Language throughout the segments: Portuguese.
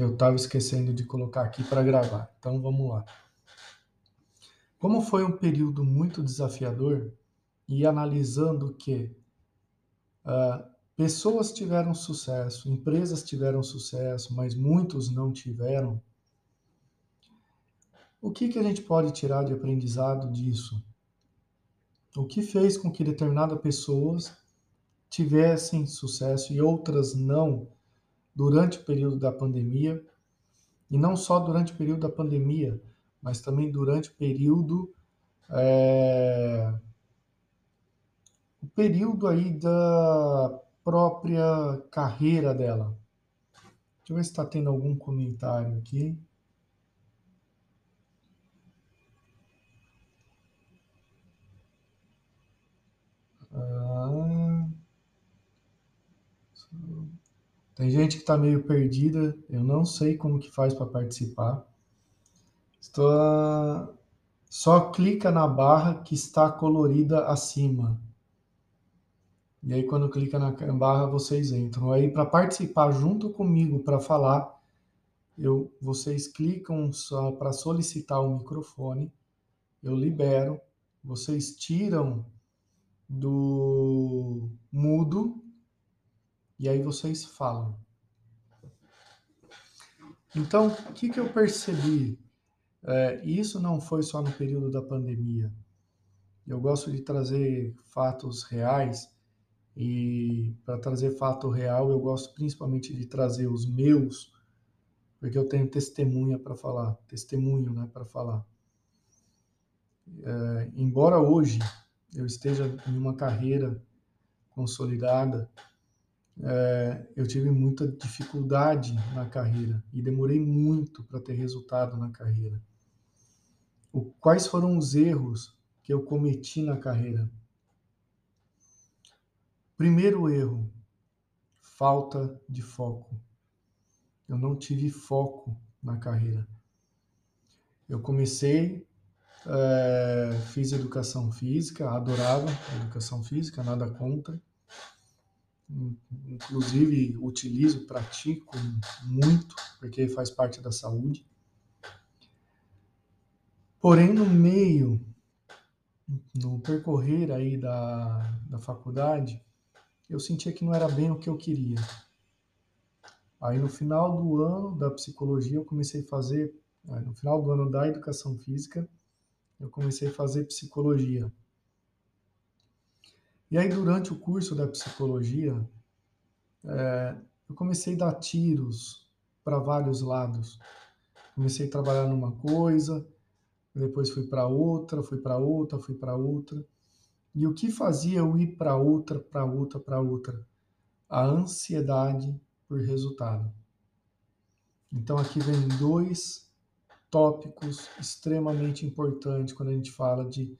Eu estava esquecendo de colocar aqui para gravar. Então vamos lá. Como foi um período muito desafiador e analisando que uh, pessoas tiveram sucesso, empresas tiveram sucesso, mas muitos não tiveram, o que, que a gente pode tirar de aprendizado disso? O que fez com que determinadas pessoas tivessem sucesso e outras não durante o período da pandemia? E não só durante o período da pandemia, mas também durante o período é, o período aí da própria carreira dela. Deixa eu ver se está tendo algum comentário aqui. Tem gente que está meio perdida, eu não sei como que faz para participar. Estou só clica na barra que está colorida acima. E aí quando clica na barra vocês entram. Aí para participar junto comigo para falar, eu vocês clicam só para solicitar o microfone, eu libero, vocês tiram do mudo e aí vocês falam. Então, o que, que eu percebi? É, isso não foi só no período da pandemia. Eu gosto de trazer fatos reais e para trazer fato real eu gosto principalmente de trazer os meus, porque eu tenho testemunha para falar, testemunho, né, para falar. É, embora hoje eu esteja em uma carreira consolidada, é, eu tive muita dificuldade na carreira e demorei muito para ter resultado na carreira. O, quais foram os erros que eu cometi na carreira? Primeiro erro, falta de foco. Eu não tive foco na carreira. Eu comecei é, fiz educação física, adorava educação física, nada contra. Inclusive, utilizo, pratico muito, porque faz parte da saúde. Porém, no meio, no percorrer aí da, da faculdade, eu sentia que não era bem o que eu queria. Aí, no final do ano da psicologia, eu comecei a fazer, no final do ano da educação física, eu comecei a fazer psicologia. E aí, durante o curso da psicologia, é, eu comecei a dar tiros para vários lados. Comecei a trabalhar numa coisa, depois fui para outra, fui para outra, fui para outra. E o que fazia eu ir para outra, para outra, para outra? A ansiedade por resultado. Então aqui vem dois tópicos extremamente importantes quando a gente fala de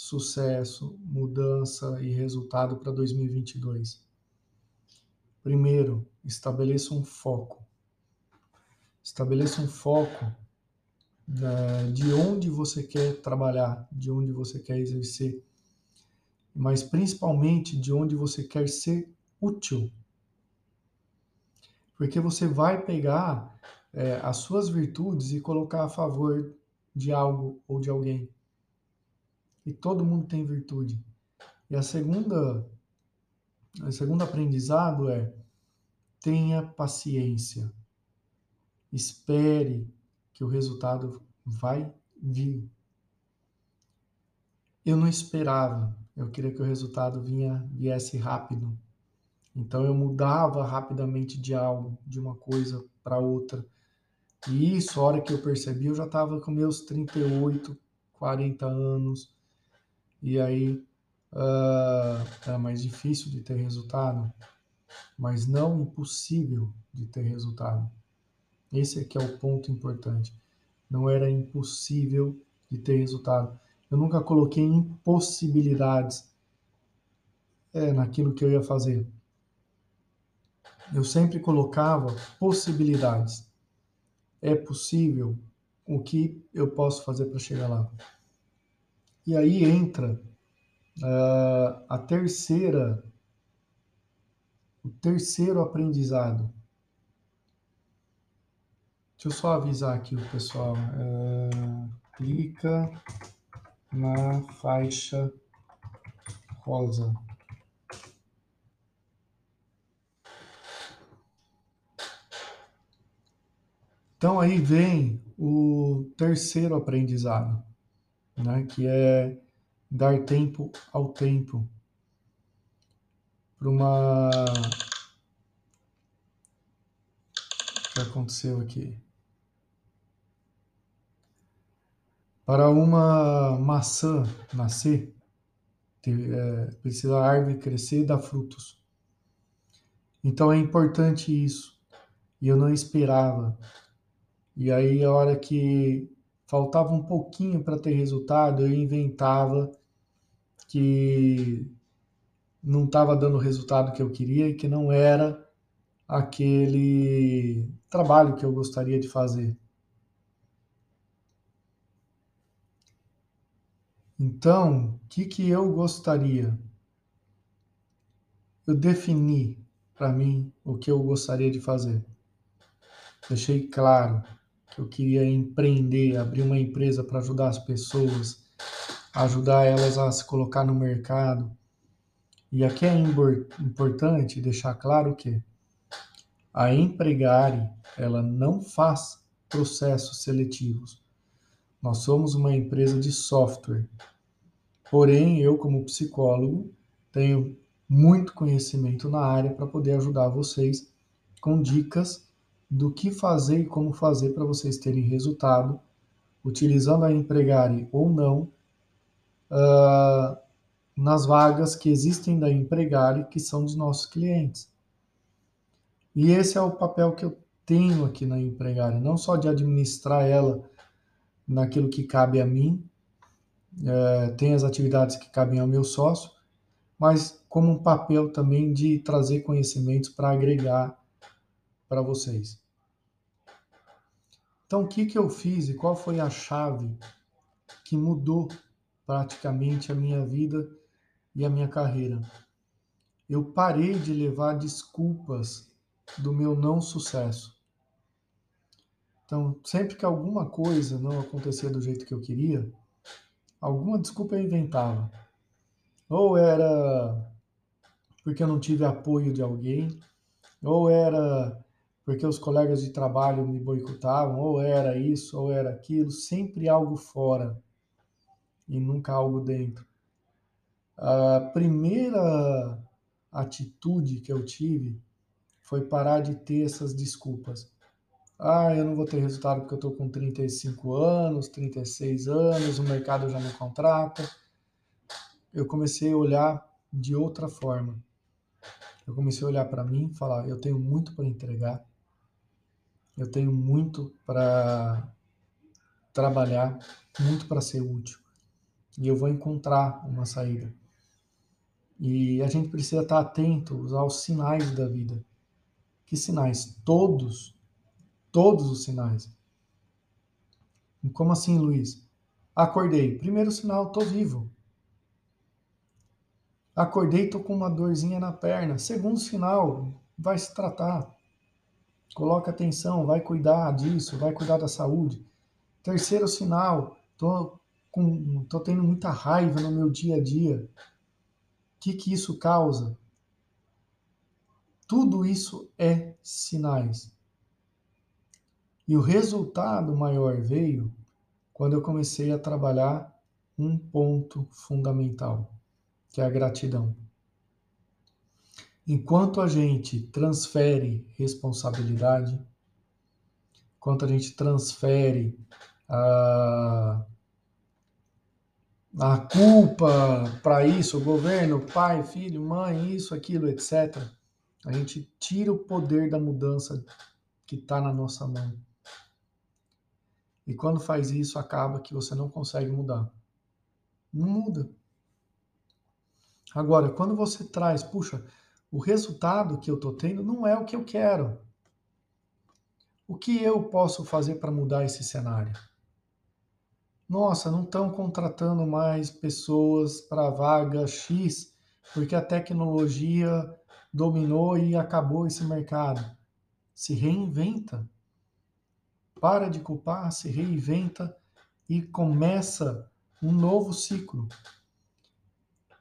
sucesso, mudança e resultado para 2022. Primeiro, estabeleça um foco. Estabeleça um foco né, de onde você quer trabalhar, de onde você quer exercer, mas principalmente de onde você quer ser útil. Porque você vai pegar é, as suas virtudes e colocar a favor de algo ou de alguém. E todo mundo tem virtude. E a segunda, o segundo aprendizado é tenha paciência. Espere que o resultado vai vir. Eu não esperava, eu queria que o resultado vinha, viesse rápido. Então eu mudava rapidamente de algo, de uma coisa para outra. E isso, a hora que eu percebi, eu já estava com meus 38, 40 anos. E aí uh, era mais difícil de ter resultado, mas não impossível de ter resultado. Esse aqui é o ponto importante. Não era impossível de ter resultado. Eu nunca coloquei impossibilidades é, naquilo que eu ia fazer. Eu sempre colocava possibilidades é possível, o que eu posso fazer para chegar lá. E aí entra uh, a terceira, o terceiro aprendizado. Deixa eu só avisar aqui o pessoal. Uh, clica na faixa rosa. Então aí vem o terceiro aprendizado, né, que é dar tempo ao tempo para uma o que aconteceu aqui? Para uma maçã nascer, é, precisa a árvore crescer e dar frutos. Então é importante isso. E eu não esperava. E aí, a hora que faltava um pouquinho para ter resultado, eu inventava que não estava dando o resultado que eu queria e que não era aquele trabalho que eu gostaria de fazer. Então, o que, que eu gostaria? Eu defini para mim o que eu gostaria de fazer. Deixei claro eu queria empreender, abrir uma empresa para ajudar as pessoas, ajudar elas a se colocar no mercado. E aqui é importante deixar claro que a Empregare, ela não faz processos seletivos. Nós somos uma empresa de software. Porém, eu, como psicólogo, tenho muito conhecimento na área para poder ajudar vocês com dicas do que fazer e como fazer para vocês terem resultado, utilizando a Empregare ou não, uh, nas vagas que existem da Empregare, que são dos nossos clientes. E esse é o papel que eu tenho aqui na Empregare, não só de administrar ela naquilo que cabe a mim, é, tem as atividades que cabem ao meu sócio, mas como um papel também de trazer conhecimentos para agregar para vocês. Então, o que, que eu fiz e qual foi a chave que mudou praticamente a minha vida e a minha carreira? Eu parei de levar desculpas do meu não sucesso. Então, sempre que alguma coisa não acontecia do jeito que eu queria, alguma desculpa eu inventava. Ou era porque eu não tive apoio de alguém, ou era porque os colegas de trabalho me boicotavam, ou era isso, ou era aquilo, sempre algo fora e nunca algo dentro. A primeira atitude que eu tive foi parar de ter essas desculpas. Ah, eu não vou ter resultado porque eu estou com 35 anos, 36 anos, o mercado já me contrata. Eu comecei a olhar de outra forma. Eu comecei a olhar para mim e falar: eu tenho muito para entregar, eu tenho muito para trabalhar, muito para ser útil. E eu vou encontrar uma saída. E a gente precisa estar atento aos sinais da vida. Que sinais? Todos Todos os sinais. Como assim, Luiz? Acordei. Primeiro sinal, estou vivo. Acordei, estou com uma dorzinha na perna. Segundo sinal, vai se tratar. Coloca atenção, vai cuidar disso, vai cuidar da saúde. Terceiro sinal, estou com, tô tendo muita raiva no meu dia a dia. O que, que isso causa? Tudo isso é sinais. E o resultado maior veio quando eu comecei a trabalhar um ponto fundamental, que é a gratidão. Enquanto a gente transfere responsabilidade, enquanto a gente transfere a, a culpa para isso, o governo, pai, filho, mãe, isso, aquilo, etc., a gente tira o poder da mudança que está na nossa mão. E quando faz isso, acaba que você não consegue mudar. Não muda. Agora, quando você traz, puxa, o resultado que eu estou tendo não é o que eu quero. O que eu posso fazer para mudar esse cenário? Nossa, não estão contratando mais pessoas para vaga X, porque a tecnologia dominou e acabou esse mercado. Se reinventa. para de culpar, se reinventa e começa um novo ciclo.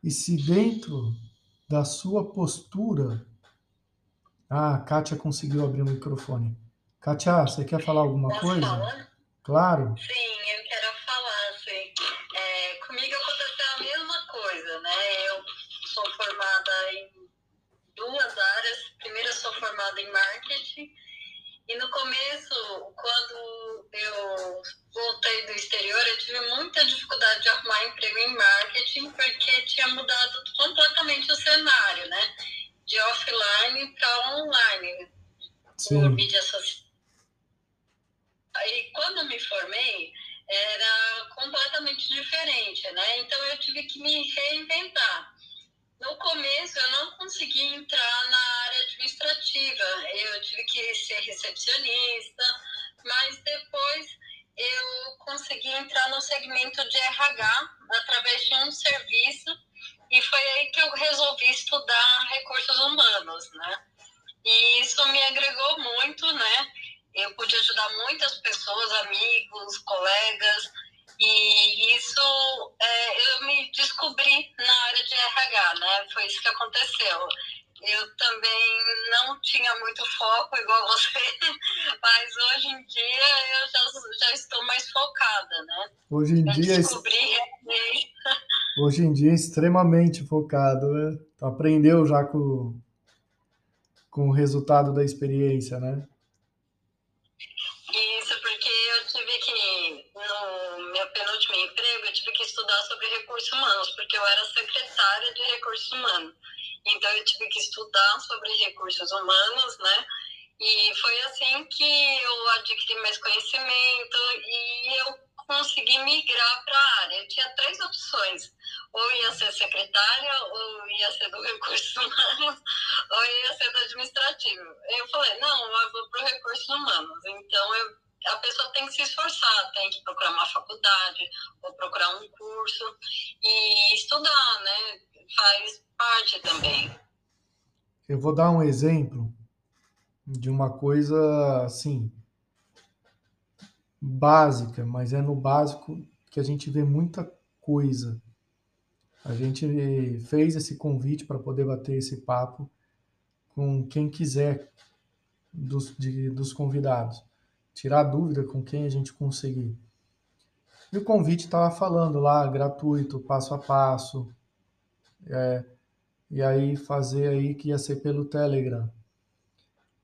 E se dentro da sua postura. Ah, a Kátia conseguiu abrir o microfone. Kátia, você quer falar alguma Posso coisa? Falar? Claro. Sim, eu quero falar. Assim, é, comigo aconteceu a mesma coisa, né? Eu sou formada em duas áreas. Primeiro, eu sou formada em marketing. E no começo, quando eu voltei do exterior, eu tive muita dificuldade de arrumar emprego em marketing, porque tinha mudado completamente o cenário, né? De offline para online, Sim. por mídia social. Aí, quando eu me formei, era completamente diferente, né? Então, eu tive que me reinventar. No começo, eu não consegui entrar na área administrativa, eu tive que ser recepcionista, mas depois eu consegui entrar no segmento de RH através de um serviço e foi aí que eu resolvi estudar recursos humanos, né? E isso me agregou muito, né? Eu pude ajudar muitas pessoas, amigos, colegas, e isso é, eu me descobri na área de RH, né? Foi isso que aconteceu. Eu também não tinha muito foco igual você, mas hoje em dia eu já, já estou mais focada, né? Hoje em eu dia. Descobri Hoje em dia é extremamente focado, né? Aprendeu já com, com o resultado da experiência, né? Eu era secretária de recursos humanos. Então, eu tive que estudar sobre recursos humanos, né? E foi assim que eu adquiri mais conhecimento e eu consegui migrar para a área. Eu tinha três opções: ou ia ser secretária, ou ia ser do recursos humanos, ou ia ser do administrativo. Eu falei: não, eu vou para o recursos humanos. Então, eu, a pessoa tem que se esforçar, tem que procurar uma faculdade, ou procurar um curso e estudar, né? Faz parte também. Eu vou dar um exemplo de uma coisa assim básica, mas é no básico que a gente vê muita coisa. A gente fez esse convite para poder bater esse papo com quem quiser dos, de, dos convidados, tirar dúvida com quem a gente conseguir. E o convite estava falando lá, gratuito, passo a passo, é, e aí fazer aí que ia ser pelo Telegram.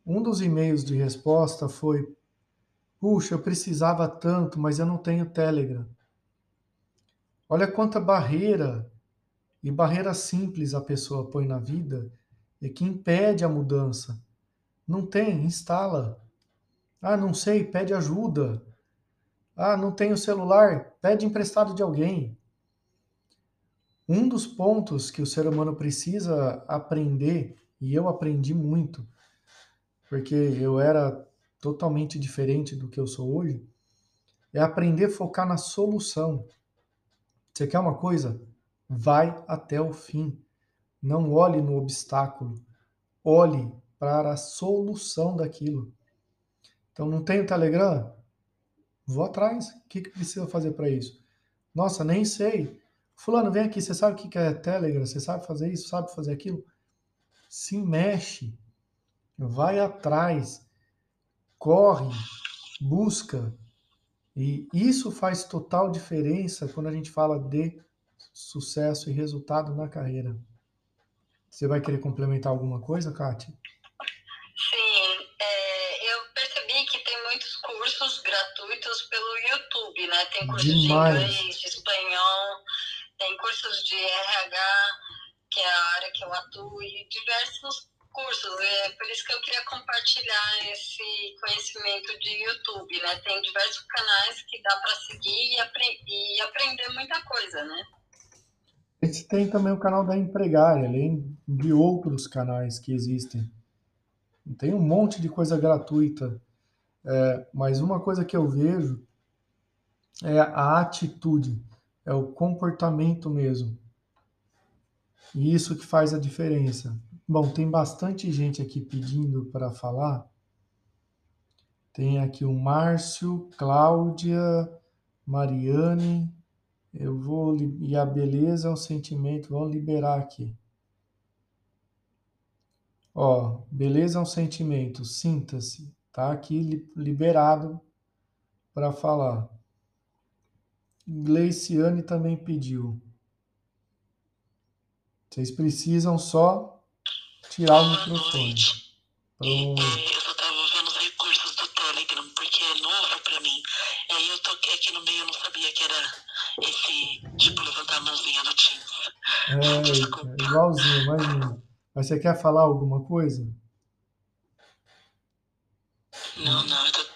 Um dos e-mails de resposta foi: Puxa, eu precisava tanto, mas eu não tenho Telegram. Olha quanta barreira e barreira simples a pessoa põe na vida e que impede a mudança. Não tem, instala. Ah, não sei, pede ajuda. Ah, não tenho celular, pede emprestado de alguém. Um dos pontos que o ser humano precisa aprender, e eu aprendi muito, porque eu era totalmente diferente do que eu sou hoje, é aprender a focar na solução. Você quer uma coisa? Vai até o fim. Não olhe no obstáculo. Olhe para a solução daquilo. Então, não tem o Telegram? Vou atrás. O que, que precisa fazer para isso? Nossa, nem sei. Fulano, vem aqui. Você sabe o que é Telegram? Você sabe fazer isso? Sabe fazer aquilo? Se mexe. Vai atrás corre, busca. E isso faz total diferença quando a gente fala de sucesso e resultado na carreira. Você vai querer complementar alguma coisa, Kátia? Né? Tem cursos Demais. de inglês, de espanhol, tem cursos de RH, que é a área que eu atuo, e diversos cursos. É por isso que eu queria compartilhar esse conhecimento de YouTube, né? Tem diversos canais que dá para seguir e, apre e, aprender muita coisa, né? Esse tem também o canal da Empregária, além de outros canais que existem. Tem um monte de coisa gratuita, é, mas uma coisa que eu vejo é a atitude, é o comportamento mesmo. E isso que faz a diferença. Bom, tem bastante gente aqui pedindo para falar. Tem aqui o Márcio, Cláudia, Mariane. Eu vou. E a beleza é um sentimento. Vamos liberar aqui. Ó, beleza é um sentimento. Sinta-se. Tá aqui liberado para falar. Gleiciane também pediu. Vocês precisam só tirar o microfone. Pronto. É, igualzinho, imagina. Mas você quer falar alguma coisa? Não, não, eu.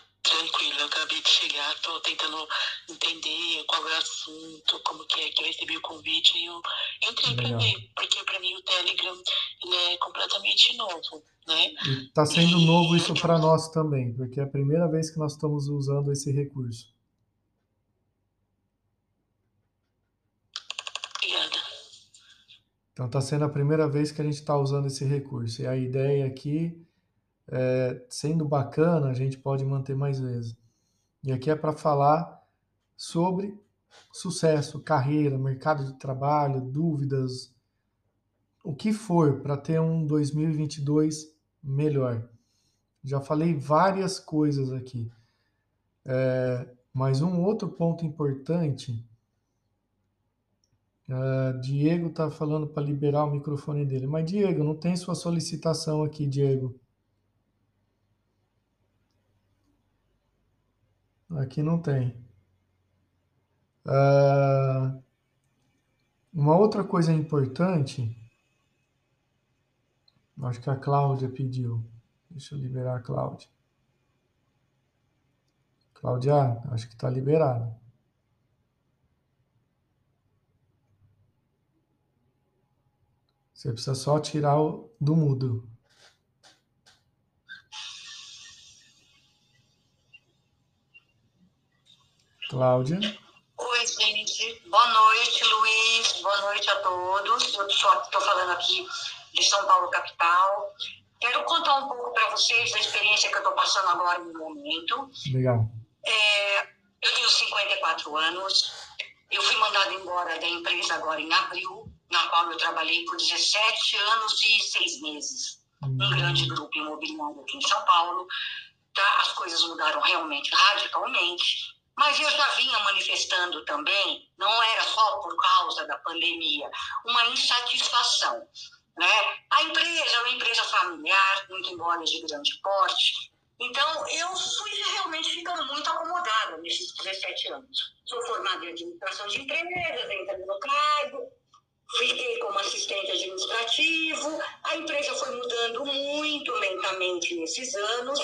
Eu acabei de chegar, tô tentando entender qual é o assunto, como que é que eu recebi o convite e eu entrei para ver, porque para mim o Telegram ele é completamente novo, né? E tá sendo e... novo isso para nós também, porque é a primeira vez que nós estamos usando esse recurso. Então está sendo a primeira vez que a gente está usando esse recurso. E a ideia aqui, é, sendo bacana, a gente pode manter mais vezes. E aqui é para falar sobre sucesso, carreira, mercado de trabalho, dúvidas, o que for para ter um 2022 melhor. Já falei várias coisas aqui. É, mas um outro ponto importante Uh, Diego está falando para liberar o microfone dele. Mas, Diego, não tem sua solicitação aqui, Diego. Aqui não tem. Uh, uma outra coisa importante. Acho que a Cláudia pediu. Deixa eu liberar a Cláudia. Cláudia, acho que está liberado. Você precisa só tirar o do mudo. Cláudia. Boa noite, Luiz. Boa noite a todos. Eu estou falando aqui de São Paulo, capital. Quero contar um pouco para vocês da experiência que eu estou passando agora no momento. Legal. É, eu tenho 54 anos. Eu fui mandada embora da empresa agora em abril na qual eu trabalhei por 17 anos e 6 meses. Um uhum. grande grupo imobiliário aqui em São Paulo. Tá? As coisas mudaram realmente radicalmente, mas eu já vinha manifestando também, não era só por causa da pandemia, uma insatisfação. Né? A empresa é uma empresa familiar, muito embora de grande porte, então, eu fui realmente ficando muito acomodada nesses 17 anos. Sou formada em administração de empresas, entrei no cargo, Fiquei como assistente administrativo, a empresa foi mudando muito lentamente nesses anos,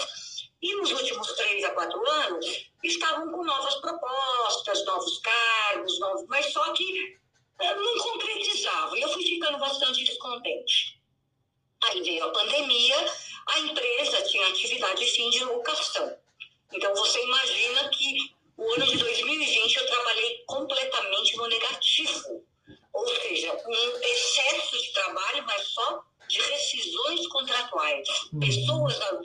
e nos últimos três a quatro anos estavam com novas propostas, novos cargos, novos, mas só que eh, não concretizava, e eu fui ficando bastante descontente. Aí veio a pandemia, a empresa tinha atividade fim de locação. Então você imagina que o ano de 2020 eu trabalhei completamente no negativo ou seja, um excesso de trabalho, mas só de rescisões contratuais. Uhum. Pessoas deixando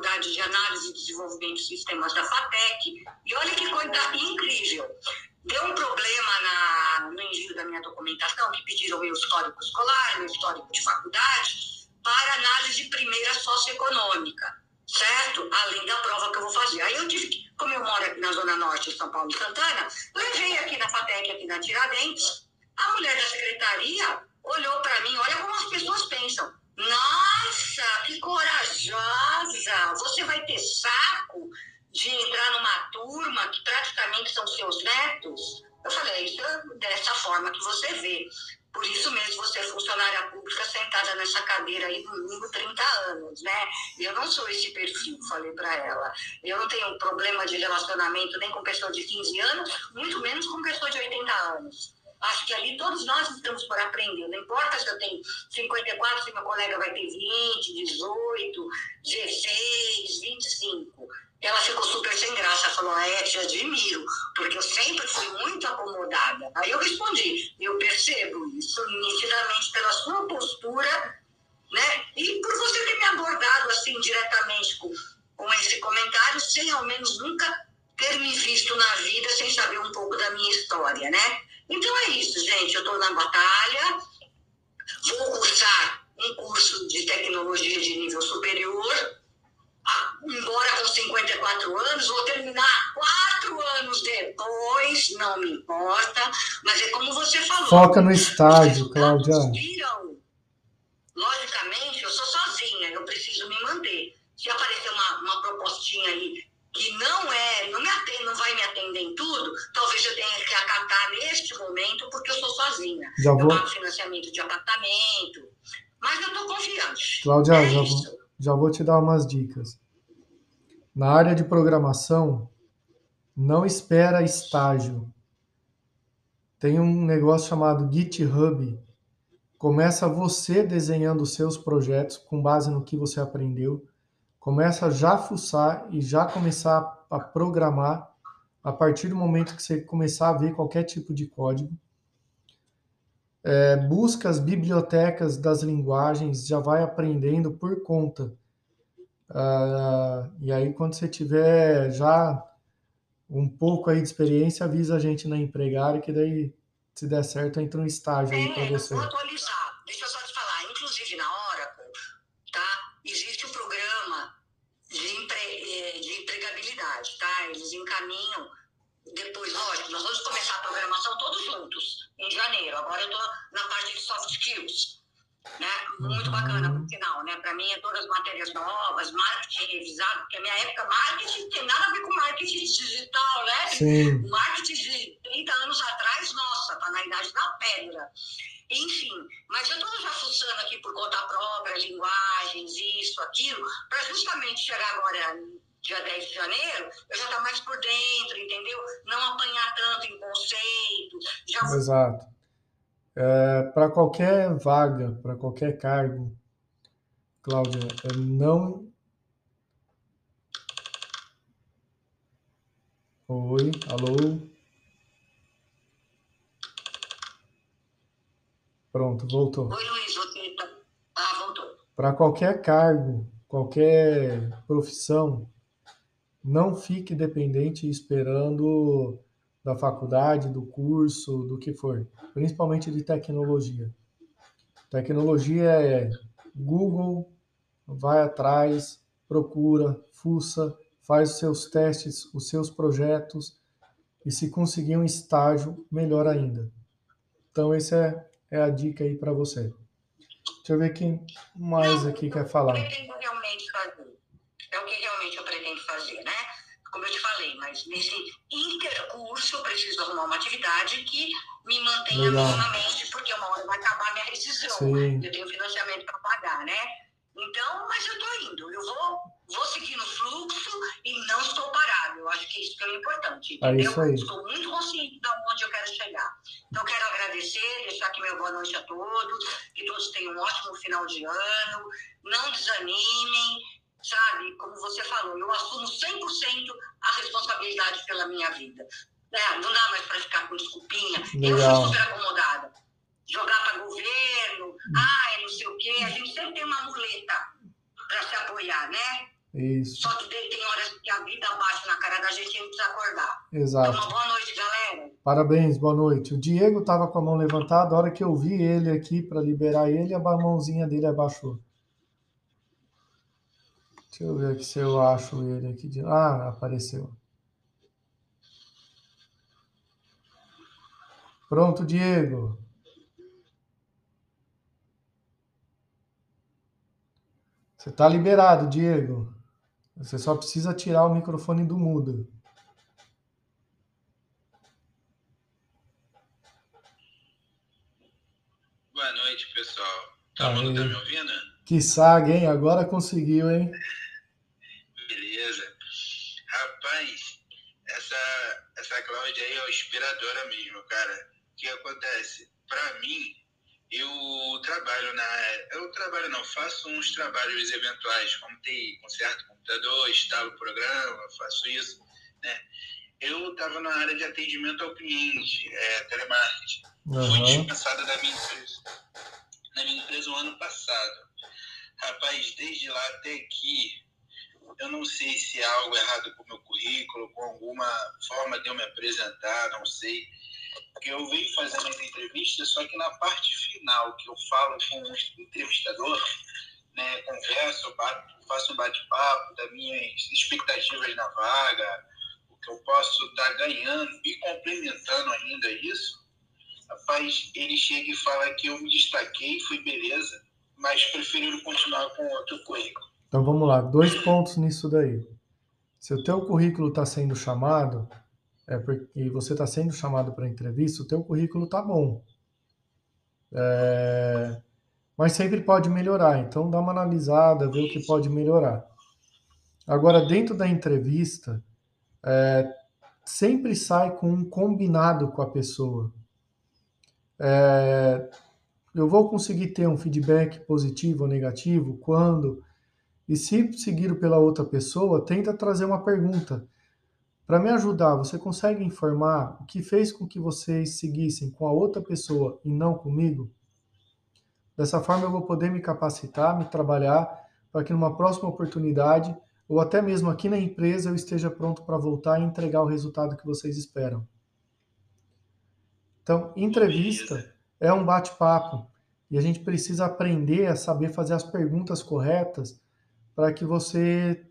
Faculdade de Análise e Desenvolvimento de Sistemas da FATEC. E olha que coisa incrível. Deu um problema na, no envio da minha documentação, que pediram meu histórico escolar, meu histórico de faculdade, para análise primeira socioeconômica, certo? Além da prova que eu vou fazer. Aí eu tive que, como eu moro aqui na Zona Norte de São Paulo e Santana, levei aqui na FATEC, aqui na Tiradentes, a mulher da secretaria olhou para mim, olha como as pessoas pensam. Nossa, que corajosa! Você vai ter saco de entrar numa turma que praticamente são seus netos? Eu falei, é isso dessa forma que você vê. Por isso mesmo você é funcionária pública sentada nessa cadeira aí no mínimo 30 anos, né? Eu não sou esse perfil, falei para ela. Eu não tenho problema de relacionamento nem com pessoa de 15 anos, muito menos com pessoa de 80 anos. Acho que ali todos nós estamos por aprender. Não importa se eu tenho 54, se meu colega vai ter 20, 18, 16, 25 ela ficou super sem graça, falou, é, te admiro, porque eu sempre fui muito acomodada. Aí eu respondi, eu percebo isso nitidamente pela sua postura, né? E por você ter me abordado assim diretamente com, com esse comentário, sem ao menos nunca ter me visto na vida, sem saber um pouco da minha história, né? Então é isso, gente, eu estou na batalha, vou cursar um curso de tecnologia de nível superior, embora com 54 anos, vou terminar quatro anos depois, não me importa, mas é como você falou. Foca no estágio, Cláudia. Logicamente, eu sou sozinha, eu preciso me manter. Se aparecer uma, uma propostinha aí que não é, não me atende, não vai me atender em tudo, talvez eu tenha que acatar neste momento, porque eu sou sozinha. Já vou... Eu pago financiamento de apartamento, mas eu estou confiante. Cláudia, é já, vou, já vou te dar umas dicas. Na área de programação, não espera estágio. Tem um negócio chamado GitHub. Começa você desenhando os seus projetos com base no que você aprendeu. Começa já a fuçar e já começar a programar a partir do momento que você começar a ver qualquer tipo de código. É, busca as bibliotecas das linguagens, já vai aprendendo por conta. Uh, e aí, quando você tiver já um pouco aí de experiência, avisa a gente na empregária, que daí, se der certo, entra um estágio aí para você. Vou atualizar. Né? Muito bacana, por sinal, né? Para mim é todas as matérias novas, marketing revisado, porque a minha época marketing tem nada a ver com marketing digital, né? Sim. Marketing de 30 anos atrás, nossa, tá na idade da pedra. Enfim, mas eu estou já fuçando aqui por conta própria, linguagens, isso, aquilo, para justamente chegar agora dia 10 de janeiro, eu já estar tá mais por dentro, entendeu? Não apanhar tanto em conceito. Já... Exato é, para qualquer vaga, para qualquer cargo, Cláudia, é não. Oi, alô? Pronto, voltou. Oi, Luiz, tá... Ah, voltou. Para qualquer cargo, qualquer profissão, não fique dependente esperando da faculdade, do curso, do que for, principalmente de tecnologia. Tecnologia é Google, vai atrás, procura, fuça, faz os seus testes, os seus projetos, e se conseguir um estágio, melhor ainda. Então, essa é, é a dica aí para você. Deixa eu ver quem mais aqui quer falar. Mas nesse intercurso eu preciso arrumar uma atividade que me mantenha minimamente, porque uma hora vai acabar minha rescisão. Sim. Eu tenho financiamento para pagar, né? Então, mas eu estou indo. Eu vou, vou seguir no fluxo e não estou parado. Eu acho que isso que é importante, é entendeu? É estou muito consciente de onde eu quero chegar. Então, quero agradecer, deixar aqui meu boa noite a todos, que todos tenham um ótimo final de ano, não desanimem, sabe? Como você falou, eu assumo 100% a responsabilidade pela minha vida. É, não dá mais para ficar com desculpinha. Legal. Eu sou super acomodada jogar para governo, é não sei o quê. A gente sempre tem uma muleta para se apoiar, né? Isso. Só que tem horas que a vida bate na cara da gente e a gente precisa acordar. Exato. Então, boa noite, galera. Parabéns, boa noite. O Diego estava com a mão levantada, a hora que eu vi ele aqui para liberar ele, a mãozinha dele abaixou. Deixa eu ver aqui se eu acho ele aqui. De... Ah, apareceu. Pronto, Diego. Você está liberado, Diego. Você só precisa tirar o microfone do mudo. Boa noite, pessoal. Todo mundo tá me ouvindo? Que saga, hein? Agora conseguiu, hein? Beleza. Rapaz, essa, essa Cláudia aí é inspiradora mesmo, cara. O que acontece? Para mim, eu trabalho na. Eu trabalho não, faço uns trabalhos eventuais, como TI, conserto computador, instalo programa, faço isso. Né? Eu estava na área de atendimento ao cliente, é, telemarketing. Uhum. Fui dispensado da minha empresa. Na minha empresa o ano passado. Rapaz, desde lá até aqui, eu não sei se há algo errado com o meu currículo, com alguma forma de eu me apresentar, não sei porque eu venho fazendo as entrevistas, só que na parte final, que eu falo com o entrevistador, né, converso, bato, faço um bate-papo das minhas expectativas na vaga, o que eu posso estar tá ganhando e complementando ainda isso, rapaz, ele chega e fala que eu me destaquei, fui beleza, mas preferiram continuar com outro currículo. Então vamos lá, dois pontos nisso daí. Se o teu currículo está sendo chamado, é porque você está sendo chamado para entrevista, o teu currículo está bom. É, mas sempre pode melhorar, então dá uma analisada, vê o que pode melhorar. Agora, dentro da entrevista, é, sempre sai com um combinado com a pessoa. É, eu vou conseguir ter um feedback positivo ou negativo quando, e se seguido pela outra pessoa, tenta trazer uma pergunta. Para me ajudar, você consegue informar o que fez com que vocês seguissem com a outra pessoa e não comigo? Dessa forma, eu vou poder me capacitar, me trabalhar, para que numa próxima oportunidade, ou até mesmo aqui na empresa, eu esteja pronto para voltar e entregar o resultado que vocês esperam. Então, entrevista é um bate-papo e a gente precisa aprender a saber fazer as perguntas corretas para que você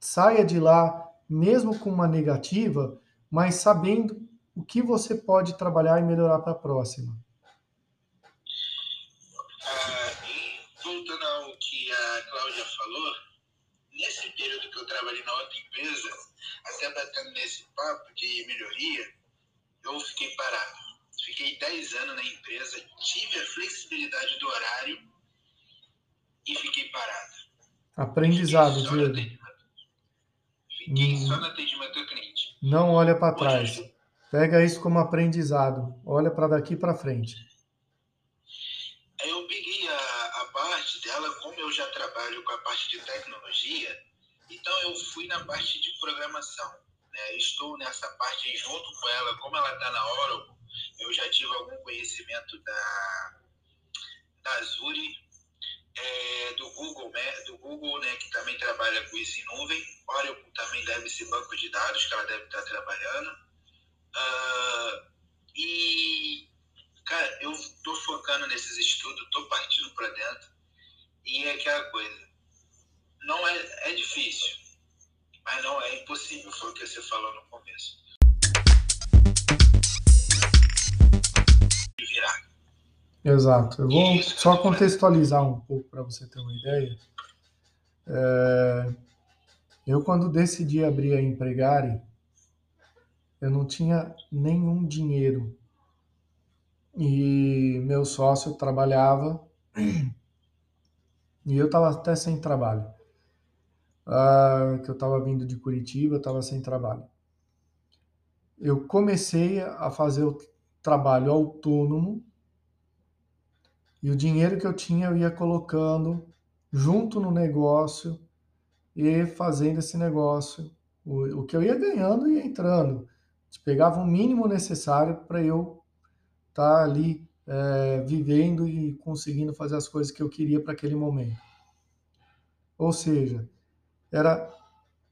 saia de lá mesmo com uma negativa, mas sabendo o que você pode trabalhar e melhorar para a próxima. Ah, voltando ao que a Cláudia falou, nesse período que eu trabalhei na outra empresa, até batendo nesse papo de melhoria, eu fiquei parado. Fiquei 10 anos na empresa, tive a flexibilidade do horário e fiquei parado. Aprendizado, Diego. Fiquei só no atendimento ao cliente. Não olha para trás. Pega isso como aprendizado. Olha para daqui para frente. Eu peguei a, a parte dela, como eu já trabalho com a parte de tecnologia, então eu fui na parte de programação. Né? Estou nessa parte junto com ela, como ela está na Oracle, eu já tive algum conhecimento da, da Azure, é, do Google, né, do Google, né, que também trabalha com isso em nuvem. Oracle também deve ser banco de dados que ela deve estar trabalhando. Uh, e, cara, eu tô focando nesses estudos, tô partindo para dentro. E é aquela coisa. Não é, é difícil, mas não é impossível, foi o que você falou no começo. Virar. Exato. Eu vou só contextualizar um pouco para você ter uma ideia. É... Eu, quando decidi abrir a Empregare, eu não tinha nenhum dinheiro. E meu sócio trabalhava e eu estava até sem trabalho. Uh, que eu estava vindo de Curitiba, estava sem trabalho. Eu comecei a fazer o trabalho autônomo e o dinheiro que eu tinha eu ia colocando junto no negócio e fazendo esse negócio. O, o que eu ia ganhando ia entrando. Pegava o mínimo necessário para eu estar tá ali é, vivendo e conseguindo fazer as coisas que eu queria para aquele momento. Ou seja, era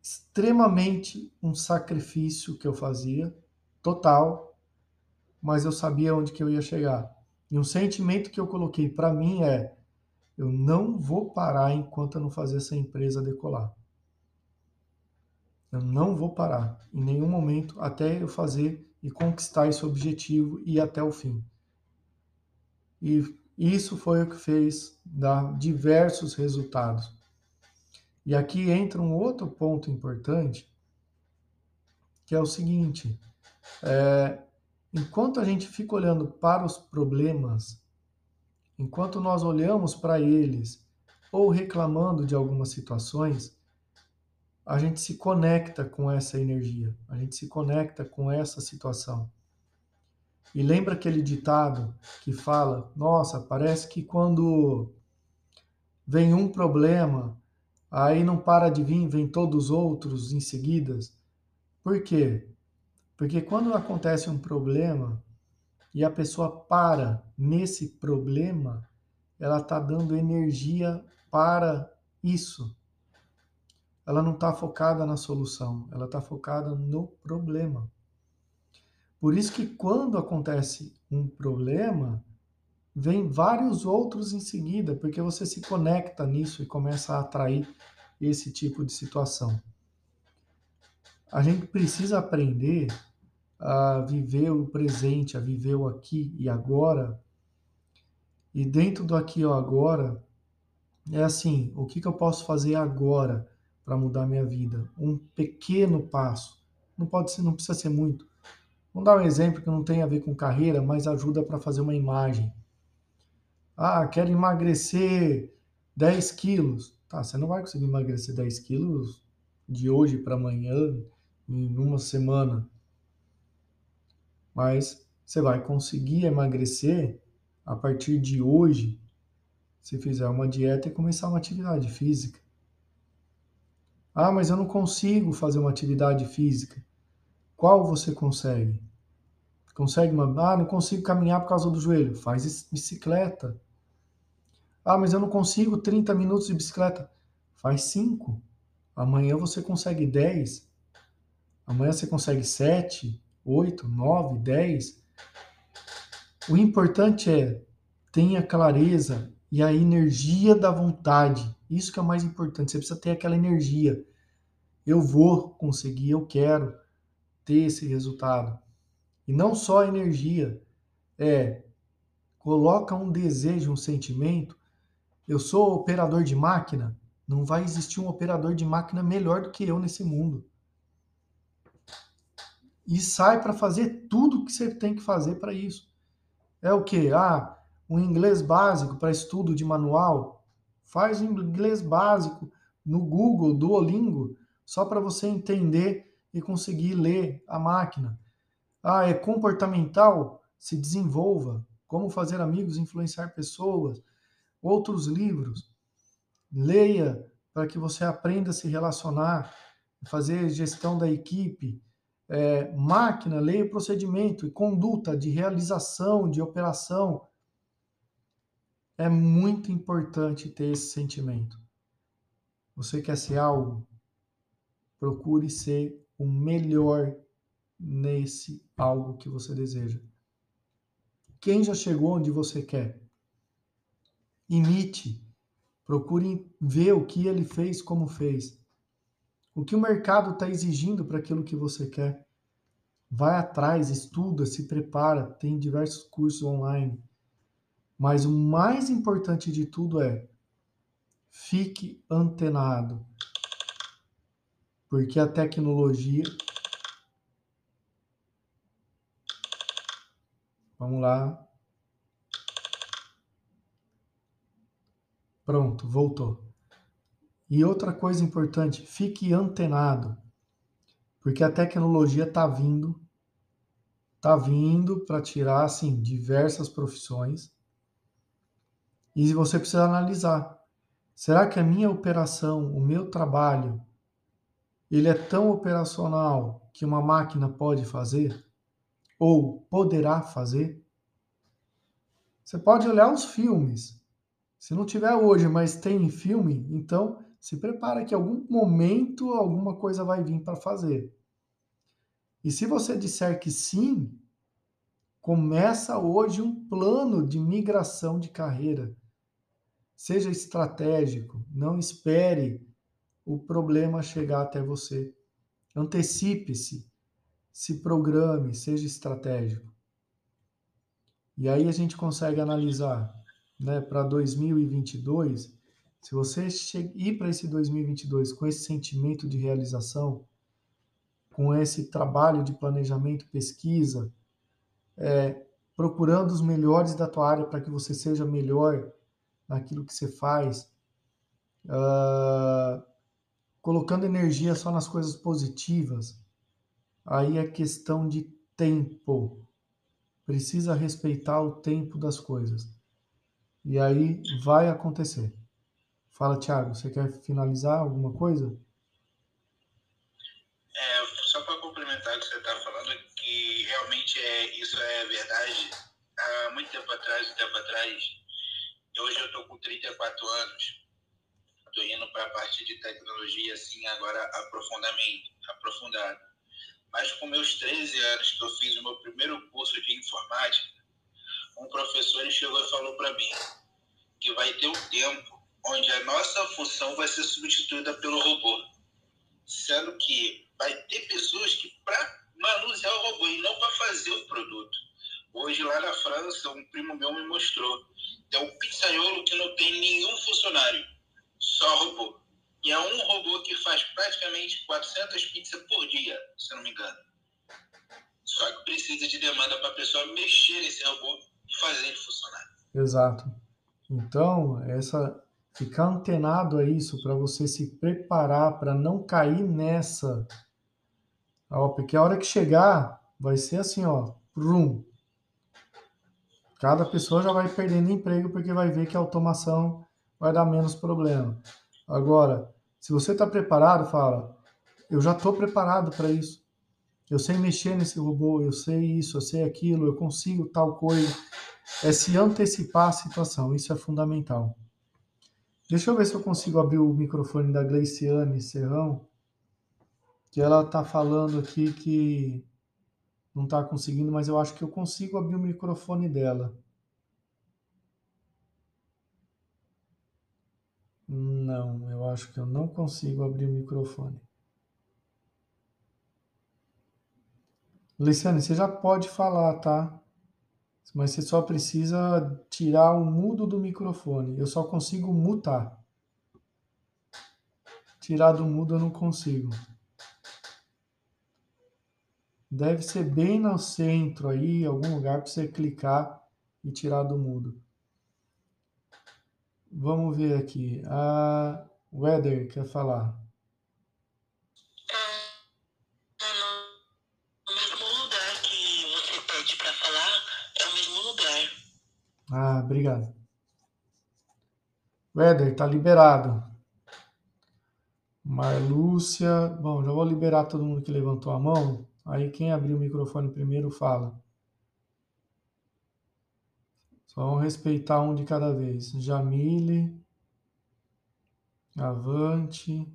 extremamente um sacrifício que eu fazia, total, mas eu sabia onde que eu ia chegar. E um sentimento que eu coloquei para mim é: eu não vou parar enquanto eu não fazer essa empresa decolar. Eu não vou parar em nenhum momento até eu fazer e conquistar esse objetivo e ir até o fim. E isso foi o que fez dar diversos resultados. E aqui entra um outro ponto importante, que é o seguinte: é, enquanto a gente fica olhando para os problemas, enquanto nós olhamos para eles ou reclamando de algumas situações, a gente se conecta com essa energia, a gente se conecta com essa situação. E lembra aquele ditado que fala: nossa, parece que quando vem um problema, aí não para de vir, vem todos os outros em seguidas. Por quê? Porque quando acontece um problema e a pessoa para nesse problema, ela está dando energia para isso. Ela não está focada na solução, ela está focada no problema. Por isso que quando acontece um problema, vem vários outros em seguida, porque você se conecta nisso e começa a atrair esse tipo de situação. A gente precisa aprender a viver o presente, a viver o aqui e agora. E dentro do aqui e agora, é assim: o que, que eu posso fazer agora para mudar minha vida? Um pequeno passo. Não pode ser, não precisa ser muito. Vamos dar um exemplo que não tem a ver com carreira, mas ajuda para fazer uma imagem. Ah, quero emagrecer 10 quilos. Tá, você não vai conseguir emagrecer 10 quilos de hoje para amanhã, em uma semana mas você vai conseguir emagrecer a partir de hoje, se fizer uma dieta e começar uma atividade física. Ah, mas eu não consigo fazer uma atividade física. Qual você consegue? Consegue uma... Ah, não consigo caminhar por causa do joelho. Faz bicicleta. Ah, mas eu não consigo 30 minutos de bicicleta. Faz 5. Amanhã você consegue 10. Amanhã você consegue 7. 8, 9, 10. O importante é tenha clareza e a energia da vontade. Isso que é o mais importante. Você precisa ter aquela energia. Eu vou conseguir, eu quero ter esse resultado. E não só a energia, é coloca um desejo, um sentimento. Eu sou operador de máquina, não vai existir um operador de máquina melhor do que eu nesse mundo e sai para fazer tudo que você tem que fazer para isso. É o que? Ah, um inglês básico para estudo de manual. Faz um inglês básico no Google, Duolingo, só para você entender e conseguir ler a máquina. Ah, é comportamental? Se desenvolva. Como fazer amigos, influenciar pessoas. Outros livros. Leia para que você aprenda a se relacionar, fazer gestão da equipe é, máquina, lei, procedimento e conduta de realização, de operação. É muito importante ter esse sentimento. Você quer ser algo? Procure ser o melhor nesse algo que você deseja. Quem já chegou onde você quer? Imite. Procure ver o que ele fez, como fez. O que o mercado está exigindo para aquilo que você quer? Vai atrás, estuda, se prepara, tem diversos cursos online. Mas o mais importante de tudo é fique antenado. Porque a tecnologia. Vamos lá. Pronto, voltou. E outra coisa importante, fique antenado. Porque a tecnologia está vindo, está vindo para tirar assim diversas profissões. E você precisa analisar. Será que a minha operação, o meu trabalho, ele é tão operacional que uma máquina pode fazer ou poderá fazer? Você pode olhar os filmes. Se não tiver hoje, mas tem filme, então se prepara que em algum momento alguma coisa vai vir para fazer. E se você disser que sim, começa hoje um plano de migração de carreira. Seja estratégico, não espere o problema chegar até você. Antecipe-se, se programe, seja estratégico. E aí a gente consegue analisar, né, para 2022, se você ir para esse 2022 com esse sentimento de realização, com esse trabalho de planejamento, pesquisa, é, procurando os melhores da tua área para que você seja melhor naquilo que você faz, uh, colocando energia só nas coisas positivas, aí é questão de tempo. Precisa respeitar o tempo das coisas. E aí vai acontecer. Fala, Thiago, você quer finalizar alguma coisa? É, só para complementar o que você está falando, que realmente é, isso é verdade. Há muito tempo atrás, um tempo atrás, hoje eu estou com 34 anos, estou indo para a parte de tecnologia, assim, agora aprofundamento, aprofundado. Mas com meus 13 anos, que eu fiz o meu primeiro curso de informática, um professor chegou e falou para mim que vai ter um tempo onde a nossa função vai ser substituída pelo robô. Sendo que vai ter pessoas que, para manusear o robô e não para fazer o produto. Hoje, lá na França, um primo meu me mostrou. Tem um pizzaiolo que não tem nenhum funcionário, só robô. E é um robô que faz praticamente 400 pizzas por dia, se não me engano. Só que precisa de demanda para a pessoa mexer nesse robô e fazer ele funcionar. Exato. Então, essa ficar antenado a isso para você se preparar para não cair nessa. Ó, porque a hora que chegar vai ser assim, ó. Cada pessoa já vai perdendo emprego porque vai ver que a automação vai dar menos problema. Agora, se você está preparado, fala, eu já estou preparado para isso. Eu sei mexer nesse robô, eu sei isso, eu sei aquilo, eu consigo tal coisa. É se antecipar a situação, isso é fundamental. Deixa eu ver se eu consigo abrir o microfone da Gleiciane Serrão, que ela está falando aqui que não está conseguindo, mas eu acho que eu consigo abrir o microfone dela. Não, eu acho que eu não consigo abrir o microfone. Gleiciane, você já pode falar, tá? Mas você só precisa tirar o mudo do microfone. Eu só consigo mutar. Tirar do mudo eu não consigo. Deve ser bem no centro aí, algum lugar para você clicar e tirar do mudo. Vamos ver aqui. A Weather quer falar. Ah, obrigado. Weather, tá liberado. Marlúcia. Bom, já vou liberar todo mundo que levantou a mão. Aí quem abrir o microfone primeiro fala. Só vamos respeitar um de cada vez. Jamile. Avante.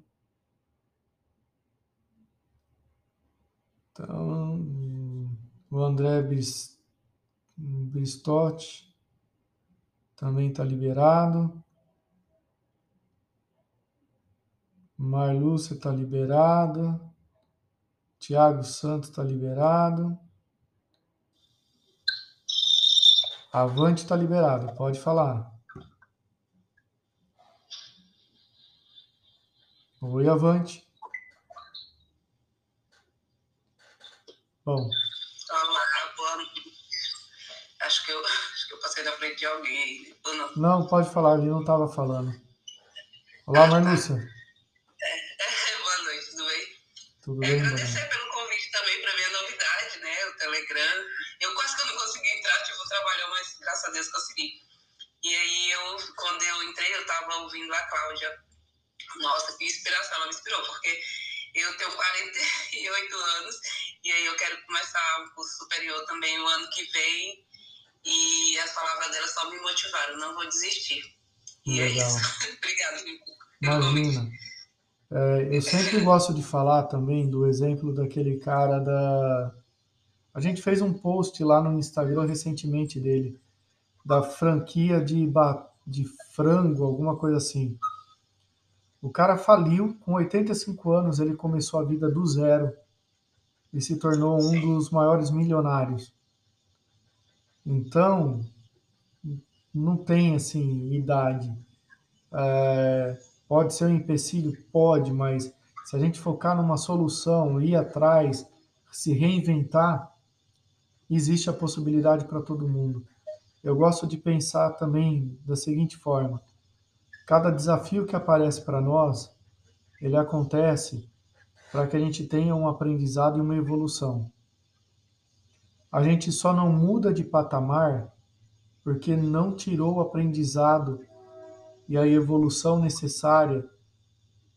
Então, o André Bristotti. Também está liberado. Marlúcia está liberada. Tiago Santos está liberado. Avante está liberado, pode falar. Oi, Avante. Bom. De alguém. Ou não? não, pode falar, ele não estava falando. Olá, Marlúcia. É, é, boa noite, tudo bem? Tudo bem, Agradecer pelo convite também para minha novidade, né? O Telegram. Eu quase que eu não consegui entrar, tive um trabalho, mas graças a Deus consegui. E aí, eu, quando eu entrei, eu estava ouvindo a Cláudia. Nossa, que inspiração, ela me inspirou, porque eu tenho 48 anos e aí eu quero começar um curso superior também o ano que vem. E as palavras dela só me motivaram, não vou desistir. E é Legal. é isso. Obrigada. Imagina. É, eu sempre gosto de falar também do exemplo daquele cara da. A gente fez um post lá no Instagram recentemente dele, da franquia de, ba... de frango, alguma coisa assim. O cara faliu, com 85 anos, ele começou a vida do zero e se tornou um dos maiores milionários. Então, não tem assim idade. É, pode ser um empecilho? Pode, mas se a gente focar numa solução, ir atrás, se reinventar, existe a possibilidade para todo mundo. Eu gosto de pensar também da seguinte forma: cada desafio que aparece para nós, ele acontece para que a gente tenha um aprendizado e uma evolução. A gente só não muda de patamar porque não tirou o aprendizado e a evolução necessária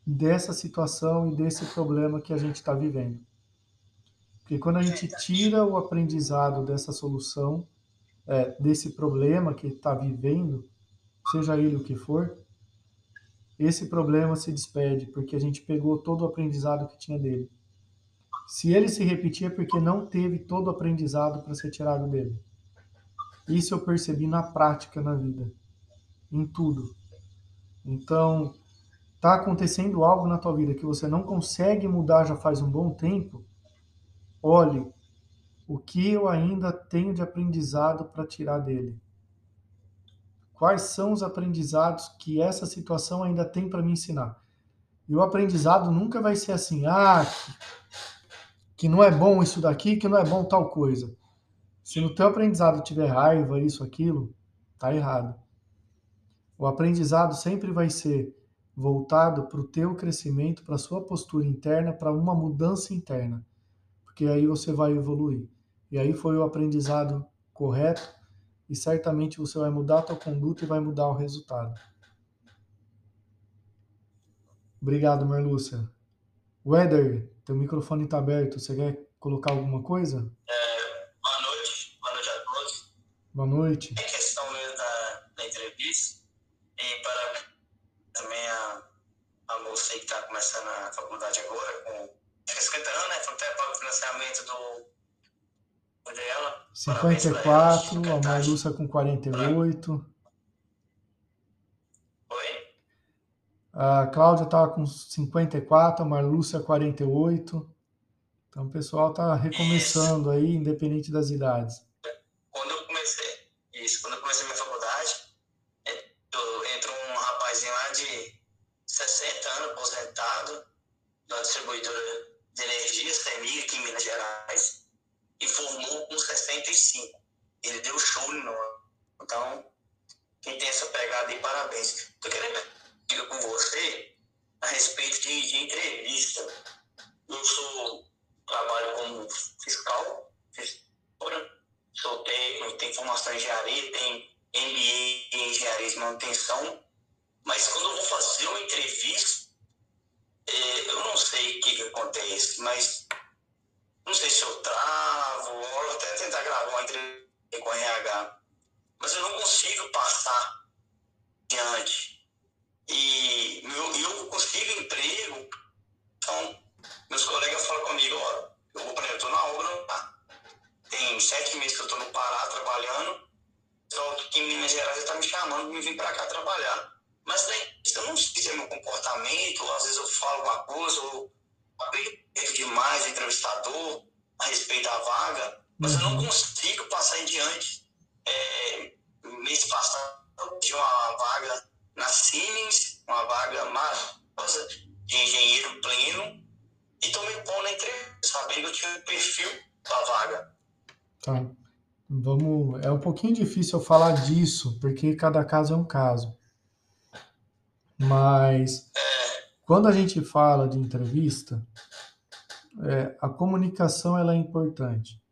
dessa situação e desse problema que a gente está vivendo. Porque quando a gente tira o aprendizado dessa solução, é, desse problema que está vivendo, seja ele o que for, esse problema se despede, porque a gente pegou todo o aprendizado que tinha dele. Se ele se repetir é porque não teve todo o aprendizado para ser tirado dele. Isso eu percebi na prática na vida, em tudo. Então, tá acontecendo algo na tua vida que você não consegue mudar já faz um bom tempo, olhe o que eu ainda tenho de aprendizado para tirar dele. Quais são os aprendizados que essa situação ainda tem para me ensinar? E o aprendizado nunca vai ser assim, ah, que, não é bom isso daqui, que não é bom tal coisa. Se no teu aprendizado tiver raiva, isso, aquilo, tá errado. O aprendizado sempre vai ser voltado para o teu crescimento, para a sua postura interna, para uma mudança interna, porque aí você vai evoluir. E aí foi o aprendizado correto e certamente você vai mudar a tua conduta e vai mudar o resultado. Obrigado, Marlúcia. Weather, teu microfone está aberto. Você quer colocar alguma coisa? É, boa noite. Boa noite a todos. Boa noite. É questão mesmo da, da entrevista. E para também a, a moça que está começando a faculdade agora, com 50 anos, né? Foi até para o financiamento do, dela. 54, a Marluça com 48. Oi? A Cláudia estava com 54, a Marlúcia 48. Então o pessoal está recomeçando Isso. aí, independente das idades. Quando eu comecei, isso, quando eu comecei minha faculdade, entrou um rapazinho lá de 60 anos, aposentado, da distribuidora de energia, CEMIG, aqui em Minas Gerais, e formou com 65. Ele deu show no. Então, quem tem essa pegada aí, parabéns. Tô querendo a respeito de, de entrevista. Eu sou, trabalho como fiscal, sou técnico, tenho formação em engenharia, tenho MBA em engenharia de manutenção, mas quando eu vou fazer uma entrevista, é, eu não sei o que, que acontece, mas não sei se eu travo, ou até tentar gravar uma entrevista com a RH, mas eu não consigo passar diante. E eu, eu consigo emprego, então meus colegas falam comigo, ó, eu vou, eu estou na obra, tá? tem sete meses que eu estou no Pará trabalhando, só que em Minas Gerais está me chamando para me vir para cá trabalhar. Mas né, eu não sei se é meu comportamento, às vezes eu falo alguma coisa, ou aperto demais entrevistador a respeito da vaga, mas eu não uhum. consigo passar em diante. É, mês passado de uma vaga na Siemens, uma vaga maravilhosa de engenheiro pleno, e tomei pão na entrevista, sabendo que eu tinha um perfil para vaga. Tá. Vamos. É um pouquinho difícil eu falar disso, porque cada caso é um caso. Mas É, quando a gente fala de entrevista, é, a comunicação ela é importante.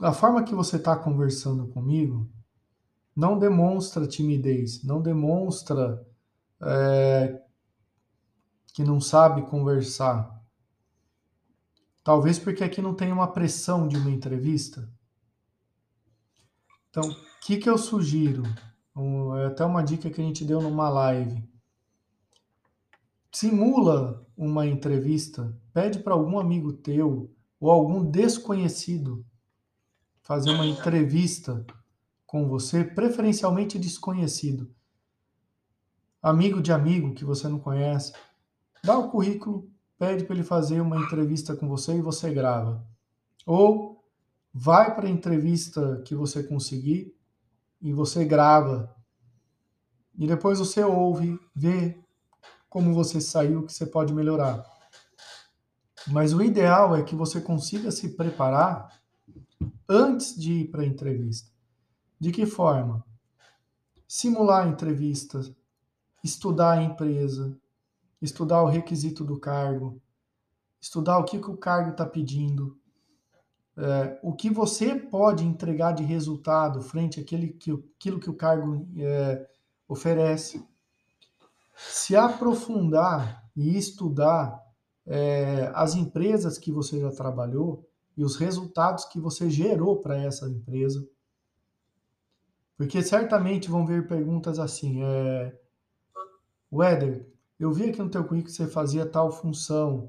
A forma que você está conversando comigo não demonstra timidez, não demonstra é, que não sabe conversar. Talvez porque aqui não tem uma pressão de uma entrevista. Então, o que, que eu sugiro? Um, é até uma dica que a gente deu numa live. Simula uma entrevista, pede para algum amigo teu ou algum desconhecido fazer uma entrevista com você, preferencialmente desconhecido. Amigo de amigo que você não conhece. Dá o currículo, pede para ele fazer uma entrevista com você e você grava. Ou vai para a entrevista que você conseguir e você grava. E depois você ouve, vê como você saiu, o que você pode melhorar. Mas o ideal é que você consiga se preparar antes de ir para a entrevista. De que forma? Simular a entrevista, estudar a empresa, estudar o requisito do cargo, estudar o que, que o cargo está pedindo, é, o que você pode entregar de resultado frente àquele que, aquilo que o cargo é, oferece. Se aprofundar e estudar é, as empresas que você já trabalhou e os resultados que você gerou para essa empresa. Porque certamente vão vir perguntas assim, é, eu vi aqui no teu currículo que você fazia tal função.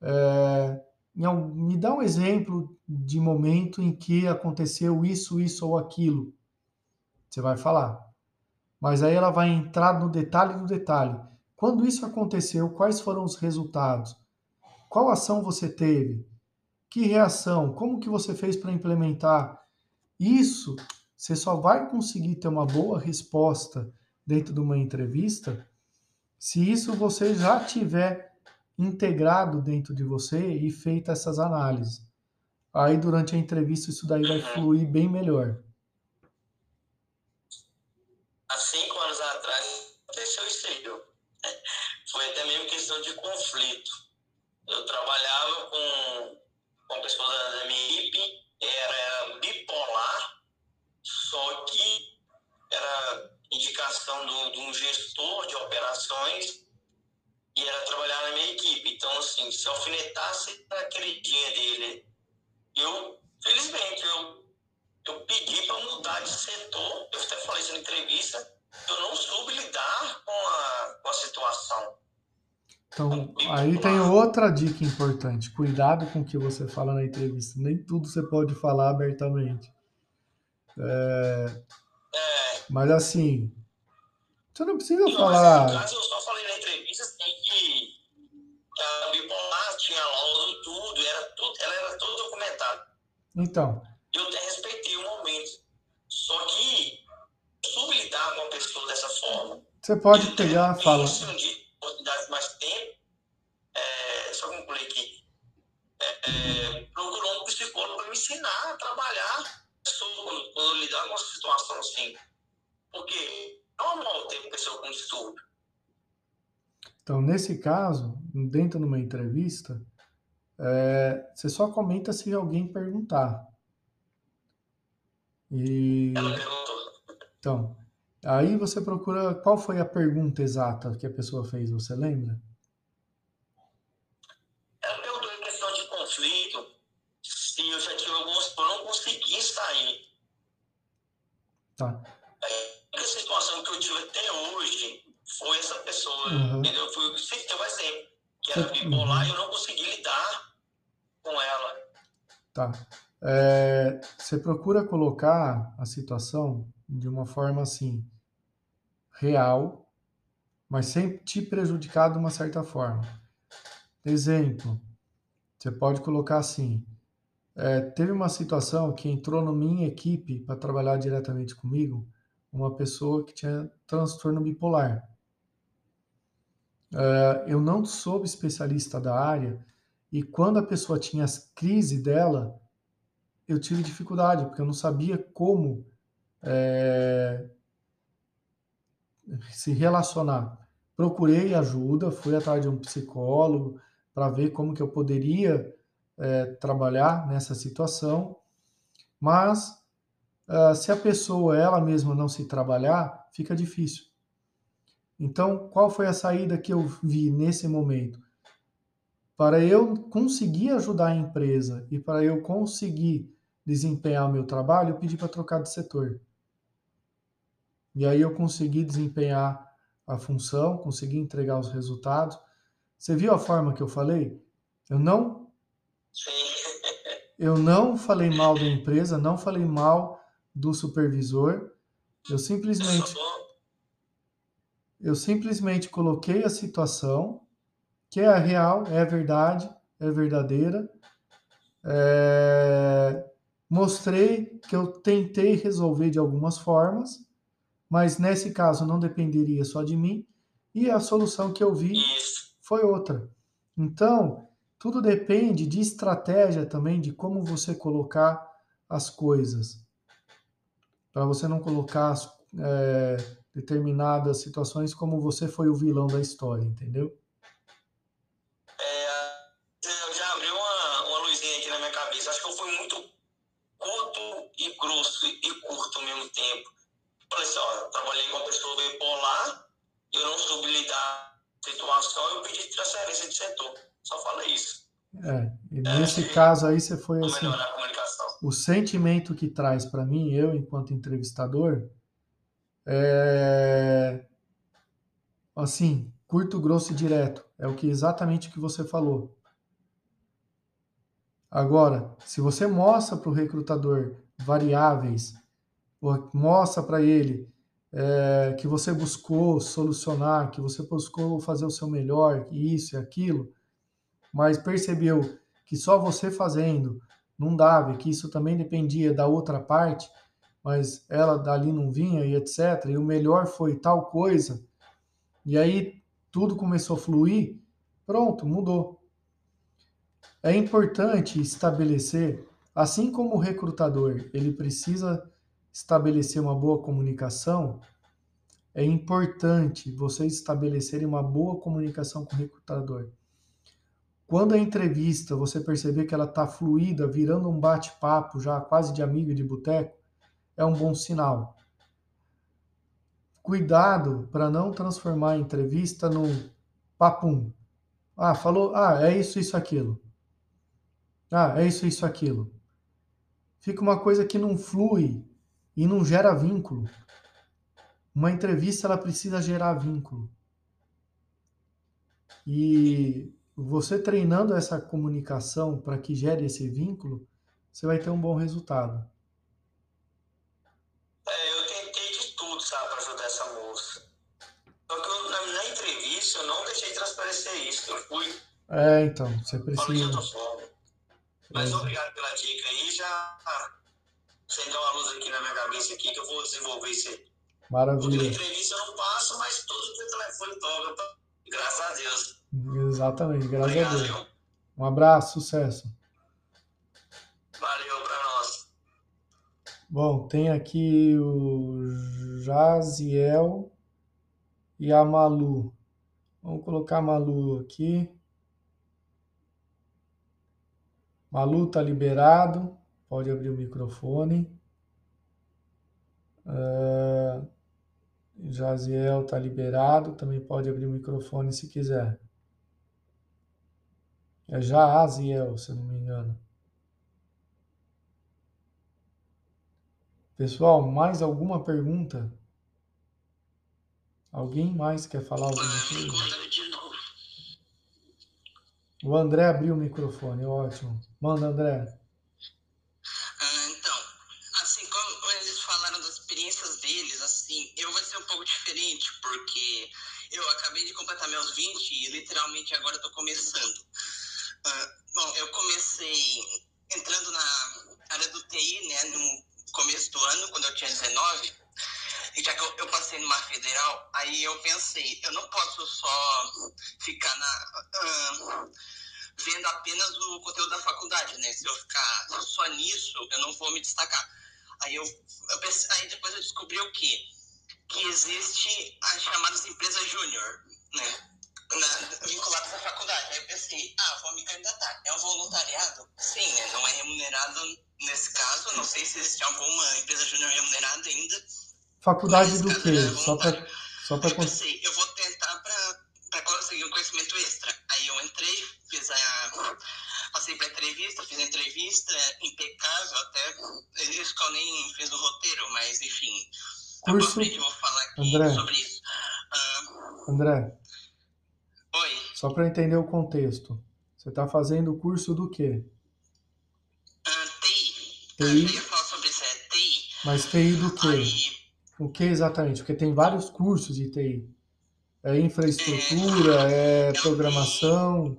É, me dá um exemplo de momento em que aconteceu isso, isso ou aquilo. Você vai falar. Mas aí ela vai entrar no detalhe do detalhe. Quando isso aconteceu, quais foram os resultados? Qual ação você teve? Que reação? Como que você fez para implementar? Isso você só vai conseguir ter uma boa resposta dentro de uma entrevista se isso você já tiver integrado dentro de você e feito essas análises. Aí durante a entrevista isso daí vai fluir bem melhor. Se alfinetasse naquele dia dele, eu, felizmente, eu, eu pedi para mudar de setor. Eu até falei isso na entrevista. Eu não soube lidar com a, com a situação. Então, aí tem outra dica importante. Cuidado com o que você fala na entrevista. Nem tudo você pode falar abertamente. É, É, mas assim, você não precisa no falar. caso, eu só falei na entrevista Então, eu até respeitei o momento. Só que eu soube lidar com a pessoa dessa forma. você pode pegar e falar. Se um dia oportunidade mais tempo, é, só concluir aqui, é, é, procurou um psicólogo para me ensinar a trabalhar sobre quando, eu lidar com uma situação assim. Porque é normal ter pessoa com distúrbio. Então, nesse caso, dentro de uma entrevista, é, você só comenta se alguém perguntar. E Ela perguntou. então, aí você procura qual foi a pergunta exata que a pessoa fez, você lembra? Ela perguntou em questão de conflito, se eu já tive alguns, eu não consegui sair. Tá. A única situação que eu tive até hoje foi essa pessoa, Uhum. entendeu? Foi sempre teu exemplo, que era bipolar uhum. e eu não consegui lidar com ela. Tá. É, você procura colocar a situação de uma forma assim, real, mas sem te prejudicar de uma certa forma. Exemplo, você pode colocar assim: É, teve uma situação que entrou na minha equipe para trabalhar diretamente comigo, uma pessoa que tinha transtorno bipolar. É, eu não sou especialista da área e quando a pessoa tinha as crises dela, eu tive dificuldade, porque eu não sabia como é, se relacionar. Procurei ajuda, fui atrás de um psicólogo para ver como que eu poderia é, trabalhar nessa situação, mas uh, se a pessoa ela mesma não se trabalhar, fica difícil. Então, qual foi a saída que eu vi nesse momento? Para eu conseguir ajudar a empresa e para eu conseguir desempenhar o meu trabalho, eu pedi para trocar de setor. E aí eu consegui desempenhar a função, consegui entregar os resultados. Você viu a forma que eu falei? Eu não Eu não falei mal da empresa, não falei mal do supervisor. Eu simplesmente eu simplesmente coloquei a situação que é real, é verdade, é verdadeira. É, mostrei que eu tentei resolver de algumas formas, mas nesse caso não dependeria só de mim, e a solução que eu vi foi outra. Então, tudo depende de estratégia também, de como você colocar as coisas. Para você não colocar é, determinadas situações como você foi o vilão da história, entendeu? Eu não soube lidar com a situação, eu pedi transferência de setor. Só falei isso. É, e nesse é, caso aí você foi assim. O sentimento que traz para mim, eu enquanto entrevistador, é assim, curto, grosso e direto. É o que exatamente o que você falou. Agora, se você mostra para o recrutador variáveis, mostra para ele é, que você buscou solucionar, que você buscou fazer o seu melhor, isso e aquilo, mas percebeu que só você fazendo não dava, que isso também dependia da outra parte, mas ela dali não vinha e etc. E o melhor foi tal coisa, e aí tudo começou a fluir, pronto, mudou. É importante estabelecer, assim como o recrutador, ele precisa estabelecer uma boa comunicação, é importante vocês estabelecerem uma boa comunicação com o recrutador. Quando a entrevista você perceber que ela está fluida, virando um bate-papo já quase de amigo de boteco, é um bom sinal. Cuidado para não transformar a entrevista num papum. Ah, falou, ah, é isso, isso, aquilo. Ah, é isso, isso, aquilo. Fica uma coisa que não flui e não gera vínculo. Uma entrevista ela precisa gerar vínculo. E você treinando essa comunicação para que gere esse vínculo, você vai ter um bom resultado. É, eu tentei de tudo, sabe, para ajudar essa moça. Só que eu, na, na, entrevista eu não deixei transparecer isso, eu fui. É, então, você precisa. Mas obrigado pela dica aí, já acendeu uma luz aqui na minha cabeça aqui que eu vou desenvolver isso aí. Maravilha. Porque entrevista eu não passo, mas todo o telefone toca, graças a Deus. Exatamente, graças Obrigado, a Deus. Um abraço, sucesso. Valeu para nós. Bom, tem aqui o Jaziel e a Malu. Vamos colocar a Malu aqui. Malu tá liberado. Pode abrir o microfone. Uh, Jaziel tá liberado. Também pode abrir o microfone se quiser. É Jaaziel, se eu não me engano. Pessoal, mais alguma pergunta? Alguém mais quer falar alguma coisa? O André abriu o microfone, ótimo. Manda, André. diferente, porque eu acabei de completar meus 20 e literalmente agora estou começando. Uh, bom, eu comecei entrando na área do TI, né, no começo do ano, quando eu tinha 19, e já que eu, eu passei numa federal, aí eu pensei, eu não posso só ficar na. Uh, vendo apenas o conteúdo da faculdade, né? Se eu ficar só nisso, eu não vou me destacar. Aí eu, eu pensei, aí depois eu descobri o quê? Que existe as chamadas empresas júnior, né? Na, vinculadas à faculdade. Aí eu pensei, ah, vou me candidatar. É um voluntariado? Sim, né? Não é remunerado nesse caso. Não sei se existe alguma empresa júnior remunerada ainda. Faculdade do quê? Só para só pra... Eu pensei, eu vou tentar para conseguir um conhecimento extra. Aí eu entrei, fiz a. Passei para entrevista, fiz a entrevista, impecável até. Isso que eu nem fiz o roteiro, mas enfim. Curso... Frente, eu vou falar aqui André. sobre isso. Uh... André. Oi. Só para entender o contexto. Você está fazendo o curso do quê? Uh, TI. TI. Eu ia falar sobre isso, é TI. Mas TI do quê? Aí... O que exatamente? Porque tem vários cursos de TI. É infraestrutura, é, é programação.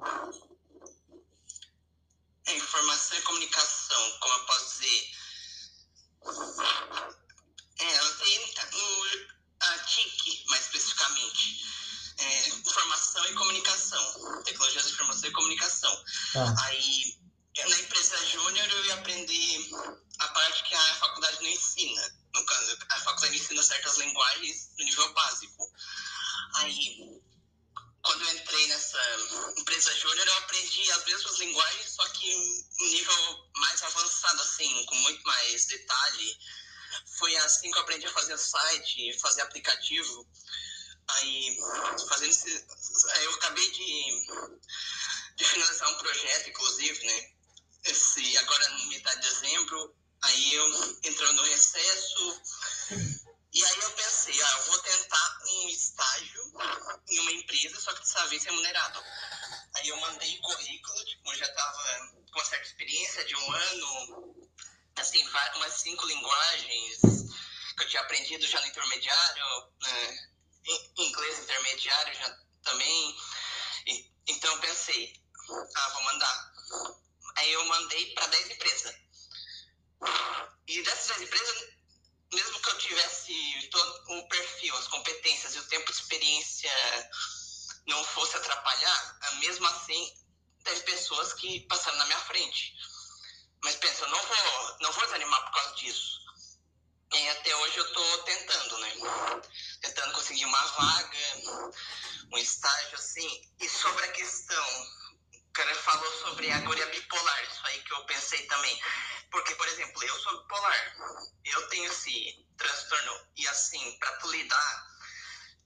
Eu tenho esse transtorno, e assim, para tu lidar,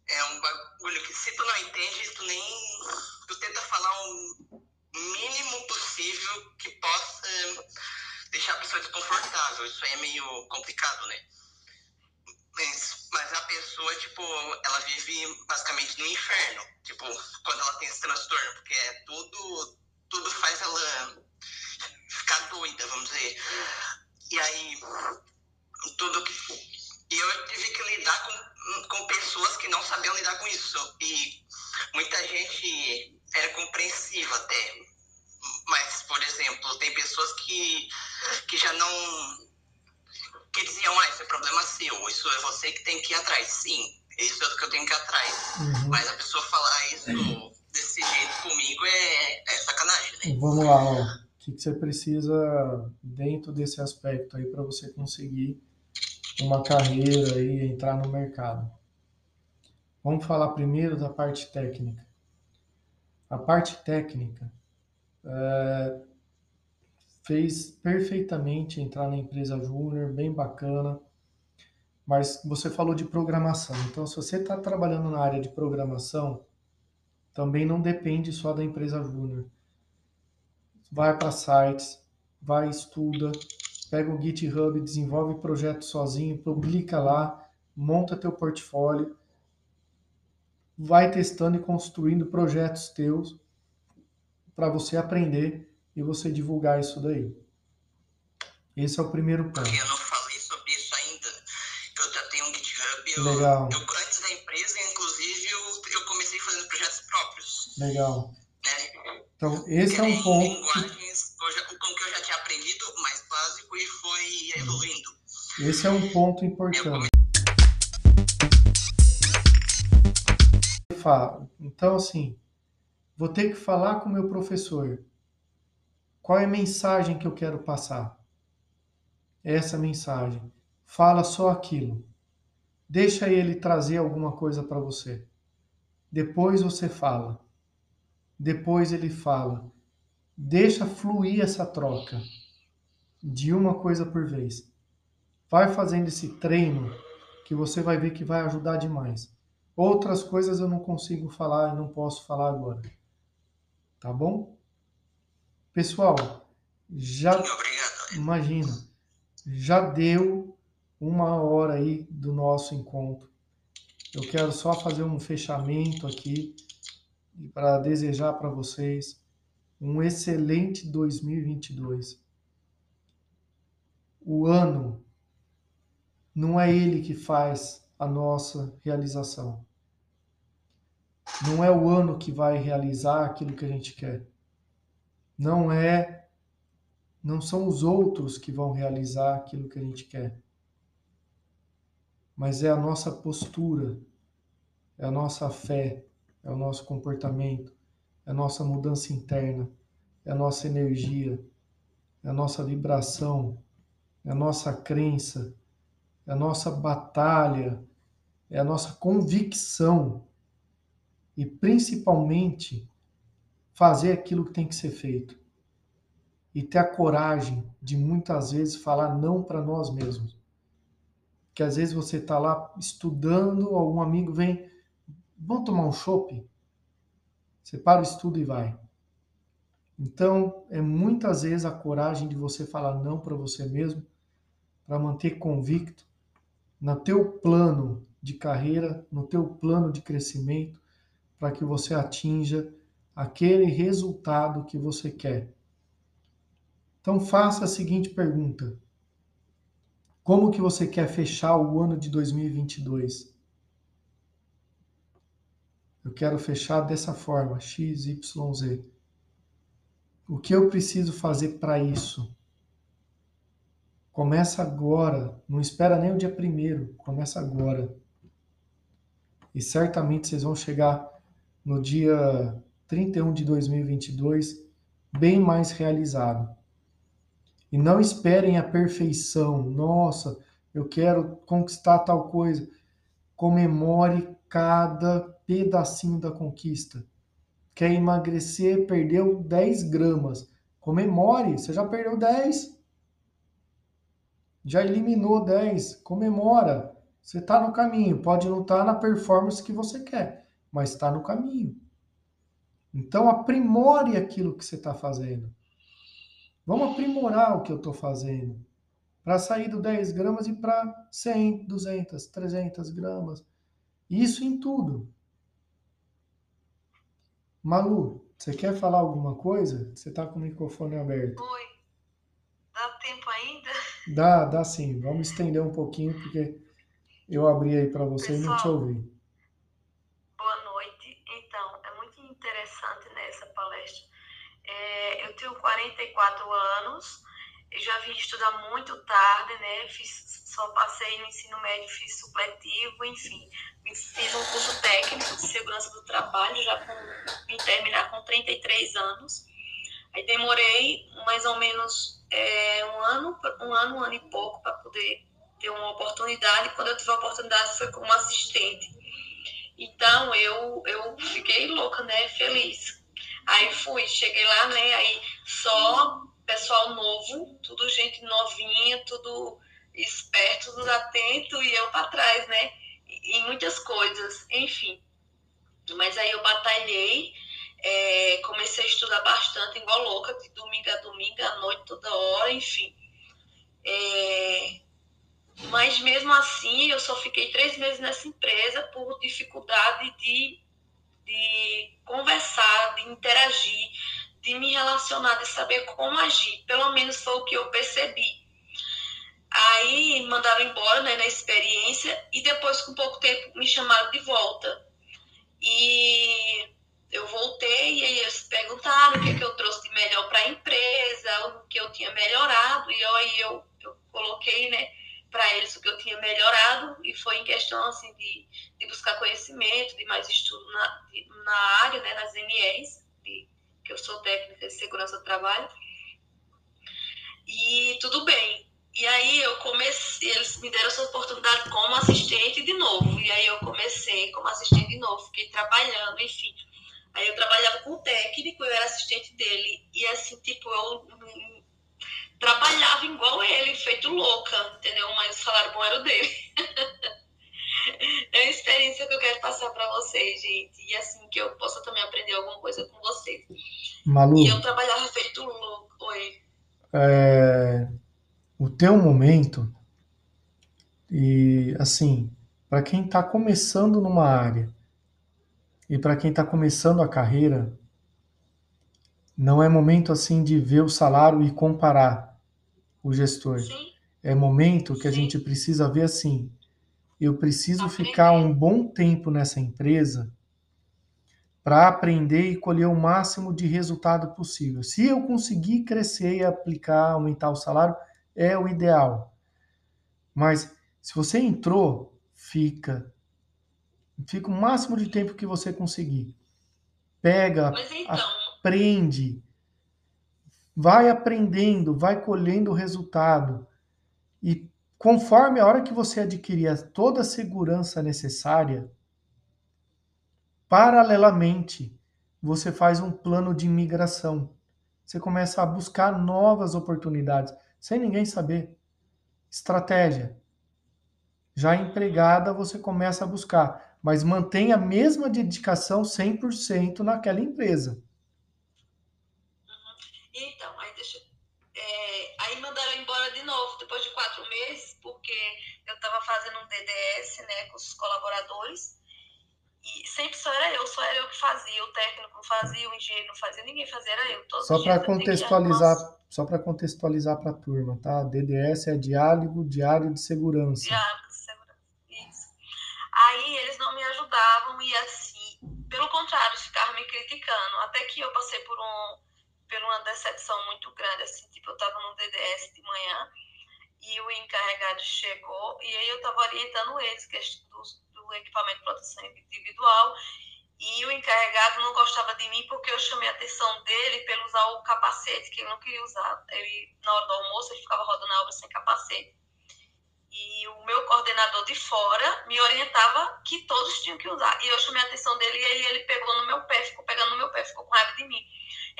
é um bagulho que se tu não entende, tu nem. Tu tenta falar o mínimo possível que possa deixar a pessoa desconfortável. Isso aí é meio complicado, né? Mas, mas a pessoa, tipo, ela vive basicamente no inferno. Tipo, quando ela tem esse transtorno, porque é tudo, tudo faz ela ficar doida, vamos dizer. E aí, tudo que. E eu tive que lidar com, com pessoas que não sabiam lidar com isso. E muita gente era compreensiva até. Mas, por exemplo, tem pessoas que, que já não. que diziam, ah, isso é problema seu, isso é você que tem que ir atrás. Sim, isso é o que eu tenho que ir atrás. Uhum. Mas a pessoa falar isso desse jeito comigo é, é sacanagem, né? Vamos lá, ó que, que você precisa dentro desse aspecto aí para você conseguir uma carreira e entrar no mercado. Vamos falar primeiro da parte técnica. A parte técnica é, fez perfeitamente entrar na empresa júnior, bem bacana, mas você falou de programação. Então, se você está trabalhando na área de programação, também não depende só da empresa júnior vai para sites, vai estuda, pega o GitHub, desenvolve projeto sozinho, publica lá, monta teu portfólio, vai testando e construindo projetos teus para você aprender e você divulgar isso daí. Esse é o primeiro ponto. Eu não falei sobre isso ainda, eu já tenho um GitHub. Legal. Eu, eu, antes da empresa, inclusive, eu, eu comecei fazendo projetos próprios. Legal. Então, esse é um ponto. Linguagens com que eu já tinha aprendido, mais básico, e foi evoluindo. Esse é um ponto importante. fala, então assim, vou ter que falar com o meu professor. Qual é a mensagem que eu quero passar? Essa mensagem. Fala só aquilo. Deixa ele trazer alguma coisa para você. Depois você fala. Depois ele fala. Deixa fluir essa troca de uma coisa por vez. Vai fazendo esse treino que você vai ver que vai ajudar demais. Outras coisas eu não consigo falar e não posso falar agora. Tá bom? Pessoal, já imagina, já deu uma hora aí do nosso encontro. Eu quero só fazer um fechamento aqui para desejar para vocês um excelente 2022. O ano não é ele que faz a nossa realização. Não é o ano que vai realizar aquilo que a gente quer. Não é não são os outros que vão realizar aquilo que a gente quer mas é a nossa postura, é a nossa fé, é o nosso comportamento, é a nossa mudança interna, é a nossa energia, é a nossa vibração, é a nossa crença, é a nossa batalha, é a nossa convicção. E principalmente fazer aquilo que tem que ser feito. E ter a coragem de muitas vezes falar não para nós mesmos. Que às vezes você está lá estudando, algum amigo vem, vamos tomar um chopp? Você para o estudo e vai. Então, é muitas vezes a coragem de você falar não para você mesmo, para manter convicto no teu plano de carreira, no teu plano de crescimento, para que você atinja aquele resultado que você quer. Então faça a seguinte pergunta: como que você quer fechar o ano de 2022? Eu quero fechar dessa forma, X, Y, Z. O que eu preciso fazer para isso? Começa agora, não espera nem o dia primeiro, começa agora. E certamente vocês vão chegar no dia 31 de 2022 bem mais realizado. E não esperem a perfeição. Nossa, eu quero conquistar tal coisa. Comemore cada pedacinho da conquista. Quer emagrecer, perdeu 10 gramas. Comemore, você já perdeu 10. Já eliminou 10. Comemora. Você está no caminho. Pode não estar tá na performance que você quer, mas está no caminho. Então, aprimore aquilo que você está fazendo. Vamos aprimorar o que eu estou fazendo. Para sair do 10 gramas e para 100, 200, 300 gramas. Isso em tudo. Malu, você quer falar alguma coisa? Você está com o microfone aberto. Oi. Dá tempo ainda? Dá, dá sim. Vamos estender um pouquinho, porque eu abri aí para você Pessoal, e não te ouvi. Boa noite. Então, é muito interessante nessa né, palestra é, eu tenho 44 anos, já vim estudar muito tarde, né? Fiz, só passei no ensino médio, fiz supletivo, enfim. Fiz um curso técnico de segurança do trabalho, já com, terminar com 33 anos. Aí demorei mais ou menos é, um ano, um ano, um ano e pouco para poder ter uma oportunidade. Quando eu tive a oportunidade foi como assistente. Então eu, eu fiquei louca, né? Feliz Aí fui, cheguei lá, né? Aí só pessoal novo, tudo gente novinha, tudo esperto, tudo atento e eu para trás, né? Em muitas coisas, enfim. Mas aí eu batalhei, é, comecei a estudar bastante, igual louca, de domingo a domingo, à noite, toda hora, enfim. É, mas mesmo assim, eu só fiquei três meses nessa empresa por dificuldade de de conversar, de interagir, de me relacionar, de saber como agir. Pelo menos foi o que eu percebi. Aí mandaram embora né, na experiência e depois, com pouco tempo, me chamaram de volta. E eu voltei e aí eles perguntaram o que, é que eu trouxe de melhor para a empresa, o que eu tinha melhorado. E aí eu, eu coloquei né, para eles o que eu tinha melhorado e foi em questão assim, de de buscar conhecimento, de mais estudo na, de, na área, né, nas NRs, de, que eu sou técnica de segurança do trabalho. E tudo bem. E aí eu comecei, eles me deram essa oportunidade como assistente de novo. E aí eu comecei como assistente de novo, fiquei trabalhando, enfim. Aí eu trabalhava com o técnico, eu era assistente dele. E assim, tipo, eu trabalhava igual ele, feito louca, entendeu? Mas o salário bom era o dele. é uma experiência que eu quero passar para vocês, gente. E assim, que eu possa também aprender alguma coisa com vocês. Malu. E eu trabalhava feito louco. Oi. É, o teu momento, e assim, para quem está começando numa área e para quem está começando a carreira, não é momento assim de ver o salário e comparar o gestor. Sim. É momento que a Sim. gente precisa ver assim, eu preciso ficar um bom tempo nessa empresa para aprender e colher o máximo de resultado possível. Se eu conseguir crescer e aplicar, aumentar o salário, é o ideal. Mas se você entrou, fica. Fica o máximo de tempo que você conseguir. Pega, então, aprende. Vai aprendendo, vai colhendo o resultado. E conforme a hora que você adquirir toda a segurança necessária, paralelamente, você faz um plano de migração. Você começa a buscar novas oportunidades, sem ninguém saber. Estratégia. Já empregada, você começa a buscar, mas mantém a mesma dedicação 100% naquela empresa. então, aí deixa. é, aí mandaram embora de novo, depois de quatro meses, porque eu estava fazendo um DDS, né, com os colaboradores. E sempre só era eu, só era eu que fazia, o técnico não fazia, o engenheiro não fazia, ninguém fazia, era eu. Todos Só para contextualizar, só para contextualizar para a turma, tá? DDS é diálogo diário de segurança. diálogo de segurança. Isso. Aí eles não me ajudavam e assim, pelo contrário, ficavam me criticando. Até que eu passei por um por uma decepção muito grande, assim, tipo, eu estava no DDS de manhã e o encarregado chegou e aí eu estava orientando eles, que é do, do equipamento de proteção individual, e o encarregado não gostava de mim porque eu chamei a atenção dele pelo usar o capacete, que ele não queria usar. Ele, na hora do almoço, ele ficava rodando a obra sem capacete. E o meu coordenador de fora me orientava que todos tinham que usar. E eu chamei a atenção dele e aí ele pegou no meu pé, ficou pegando no meu pé, ficou com raiva de mim.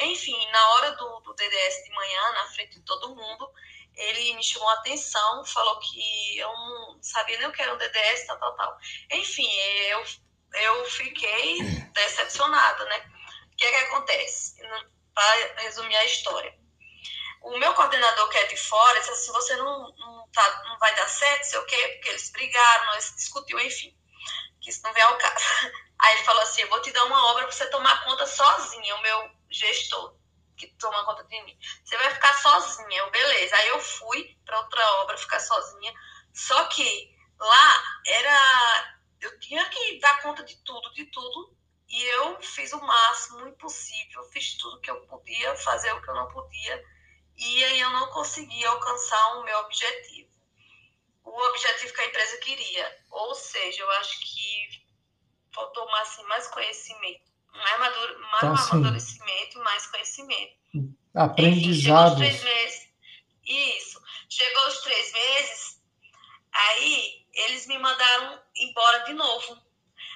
Enfim, na hora do, do DDS de manhã, na frente de todo mundo, ele me chamou a atenção, falou que eu não sabia nem o que era um DDS, tal, tal, tal. Enfim, eu, eu fiquei decepcionada, né? O que é que acontece? Para resumir a história. O meu coordenador que é de fora disse assim, você não, não, tá, não vai dar certo, sei o quê, porque eles brigaram, nós discutiu, enfim, que isso não vem ao caso. Aí ele falou assim, eu vou te dar uma obra para você tomar conta sozinha, o meu gestor que toma conta de mim. Você vai ficar sozinha, eu, beleza. Aí eu fui para outra obra ficar sozinha. Só que lá era. Eu tinha que dar conta de tudo, de tudo. E eu fiz o máximo impossível, fiz tudo que eu podia, fazer o que eu não podia. E aí eu não consegui alcançar o meu objetivo. O objetivo que a empresa queria. Ou seja, eu acho que faltou assim, mais conhecimento mais, maduro, mais Então, assim, amadurecimento, mais conhecimento. Aprendizados. Enfim, chegou os três meses. Isso. Chegou os três meses, aí eles me mandaram embora de novo.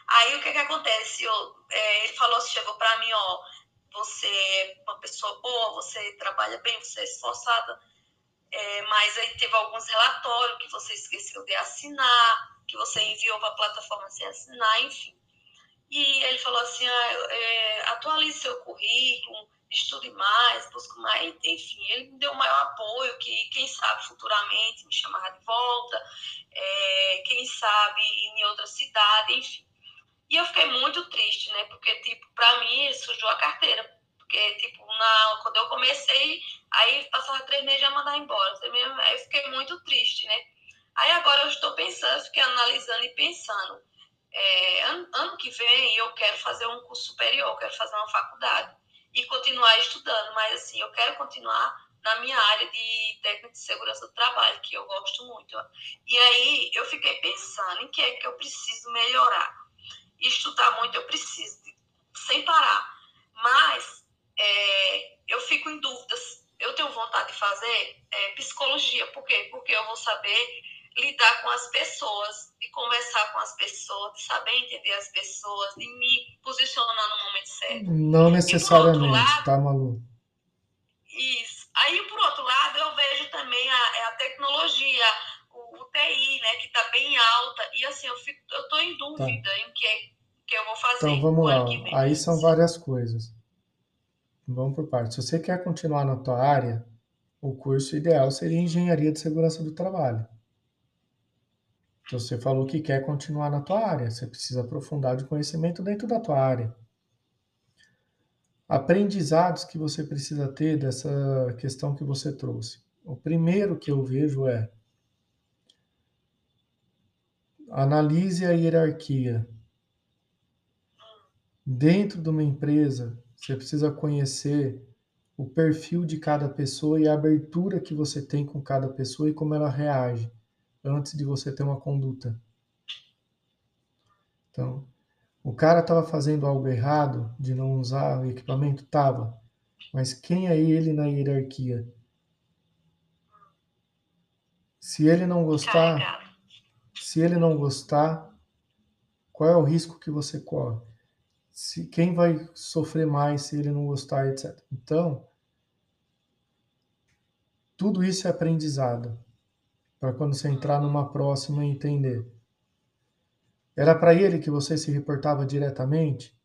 Aí o que que acontece? Eu, é, ele falou, chegou para mim, ó, você é uma pessoa boa, você trabalha bem, você é esforçada, é, mas aí teve alguns relatórios que você esqueceu de assinar, que você enviou para a plataforma sem assinar, enfim. E ele falou assim, ah, é, atualize seu currículo, estude mais, busque mais, enfim, ele me deu o maior apoio, que quem sabe futuramente me chamava de volta, é, quem sabe em outra cidade, enfim. E eu fiquei muito triste, né, porque, tipo, pra mim surgiu a carteira, porque, tipo, na, quando eu comecei, aí passava três meses já mandar embora, aí eu fiquei muito triste, né. Aí agora eu estou pensando, fiquei analisando e pensando, é, ano, ano que vem eu quero fazer um curso superior, quero fazer uma faculdade e continuar estudando, mas assim, eu quero continuar na minha área de técnica de segurança do trabalho, que eu gosto muito. E aí eu fiquei pensando em que é que eu preciso melhorar. estudar muito, eu preciso, sem parar. Mas é, eu fico em dúvidas. Eu tenho vontade de fazer é, psicologia. Por quê? Porque eu vou saber lidar com as pessoas, de conversar com as pessoas, de saber entender as pessoas, de me posicionar no momento certo. Não necessariamente, lado, tá, Malu? Isso. Aí, por outro lado, eu vejo também a, é a tecnologia, o, o TI, né, que está bem alta, e assim, eu fico, eu tô em dúvida tá. em que, que eu vou fazer. Então, vamos lá. Aí são várias coisas. Vamos por partes. Se você quer continuar na tua área, o curso ideal seria Engenharia de Segurança do Trabalho. Então, você falou que quer continuar na tua área, você precisa aprofundar de conhecimento dentro da tua área. Aprendizados que você precisa ter dessa questão que você trouxe. O primeiro que eu vejo é analise a hierarquia. Dentro de uma empresa, você precisa conhecer o perfil de cada pessoa e a abertura que você tem com cada pessoa e como ela reage antes de você ter uma conduta. Então, o cara estava fazendo algo errado de não usar o equipamento? Tava. Mas quem é ele na hierarquia? Se ele não gostar, se ele não gostar, qual é o risco que você corre? Se, quem vai sofrer mais se ele não gostar, etc. Então, tudo isso é aprendizado para quando você entrar numa próxima entender. Era para ele que você se reportava diretamente?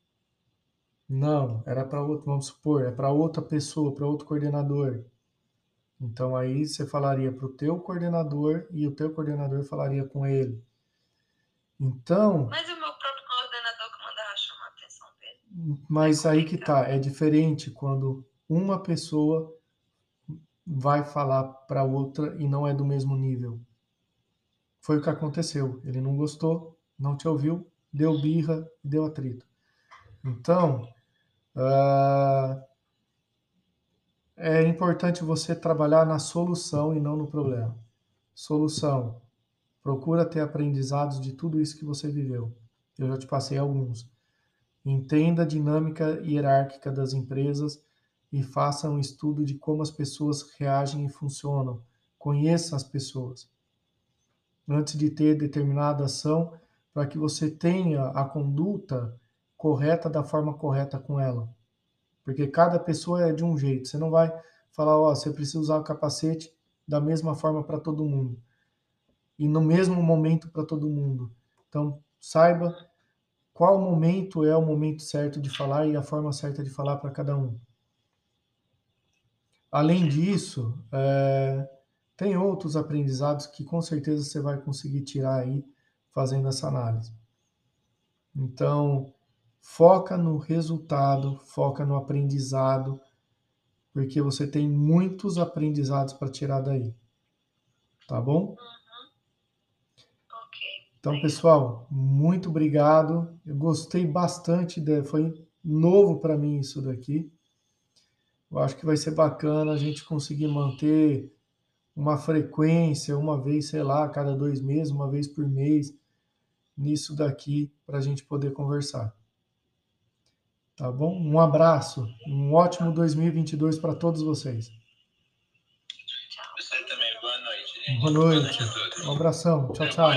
Não, era para outro, vamos supor, é para outra pessoa, para outro coordenador. Então aí você falaria para o teu coordenador e o teu coordenador falaria com ele. Então. Mas o meu próprio coordenador que mandava chamar a atenção dele. Mas aí que tá, é diferente quando uma pessoa vai falar para outra e não é do mesmo nível. Foi o que aconteceu. Ele não gostou, não te ouviu, deu birra e deu atrito. Então, uh, é importante você trabalhar na solução e não no problema. Solução. Procura ter aprendizados de tudo isso que você viveu. Eu já te passei alguns. Entenda a dinâmica hierárquica das empresas e faça um estudo de como as pessoas reagem e funcionam. Conheça as pessoas antes de ter determinada ação, para que você tenha a conduta correta da forma correta com ela. Porque cada pessoa é de um jeito. Você não vai falar, ó, oh, você precisa usar o capacete da mesma forma para todo mundo. E no mesmo momento para todo mundo. Então, saiba qual momento é o momento certo de falar e a forma certa de falar para cada um. Além disso, é, tem outros aprendizados que com certeza você vai conseguir tirar aí fazendo essa análise. Então, foca no resultado, foca no aprendizado, porque você tem muitos aprendizados para tirar daí. Tá bom? Então, pessoal, muito obrigado. Eu gostei bastante, de, foi novo para mim isso daqui. Eu acho que vai ser bacana a gente conseguir manter uma frequência, uma vez, sei lá, cada dois meses, uma vez por mês, nisso daqui, para a gente poder conversar. Tá bom? Um abraço, um ótimo 2022 para todos vocês. Você também, boa noite. Boa noite. Boa noite um abração. Tchau, tchau.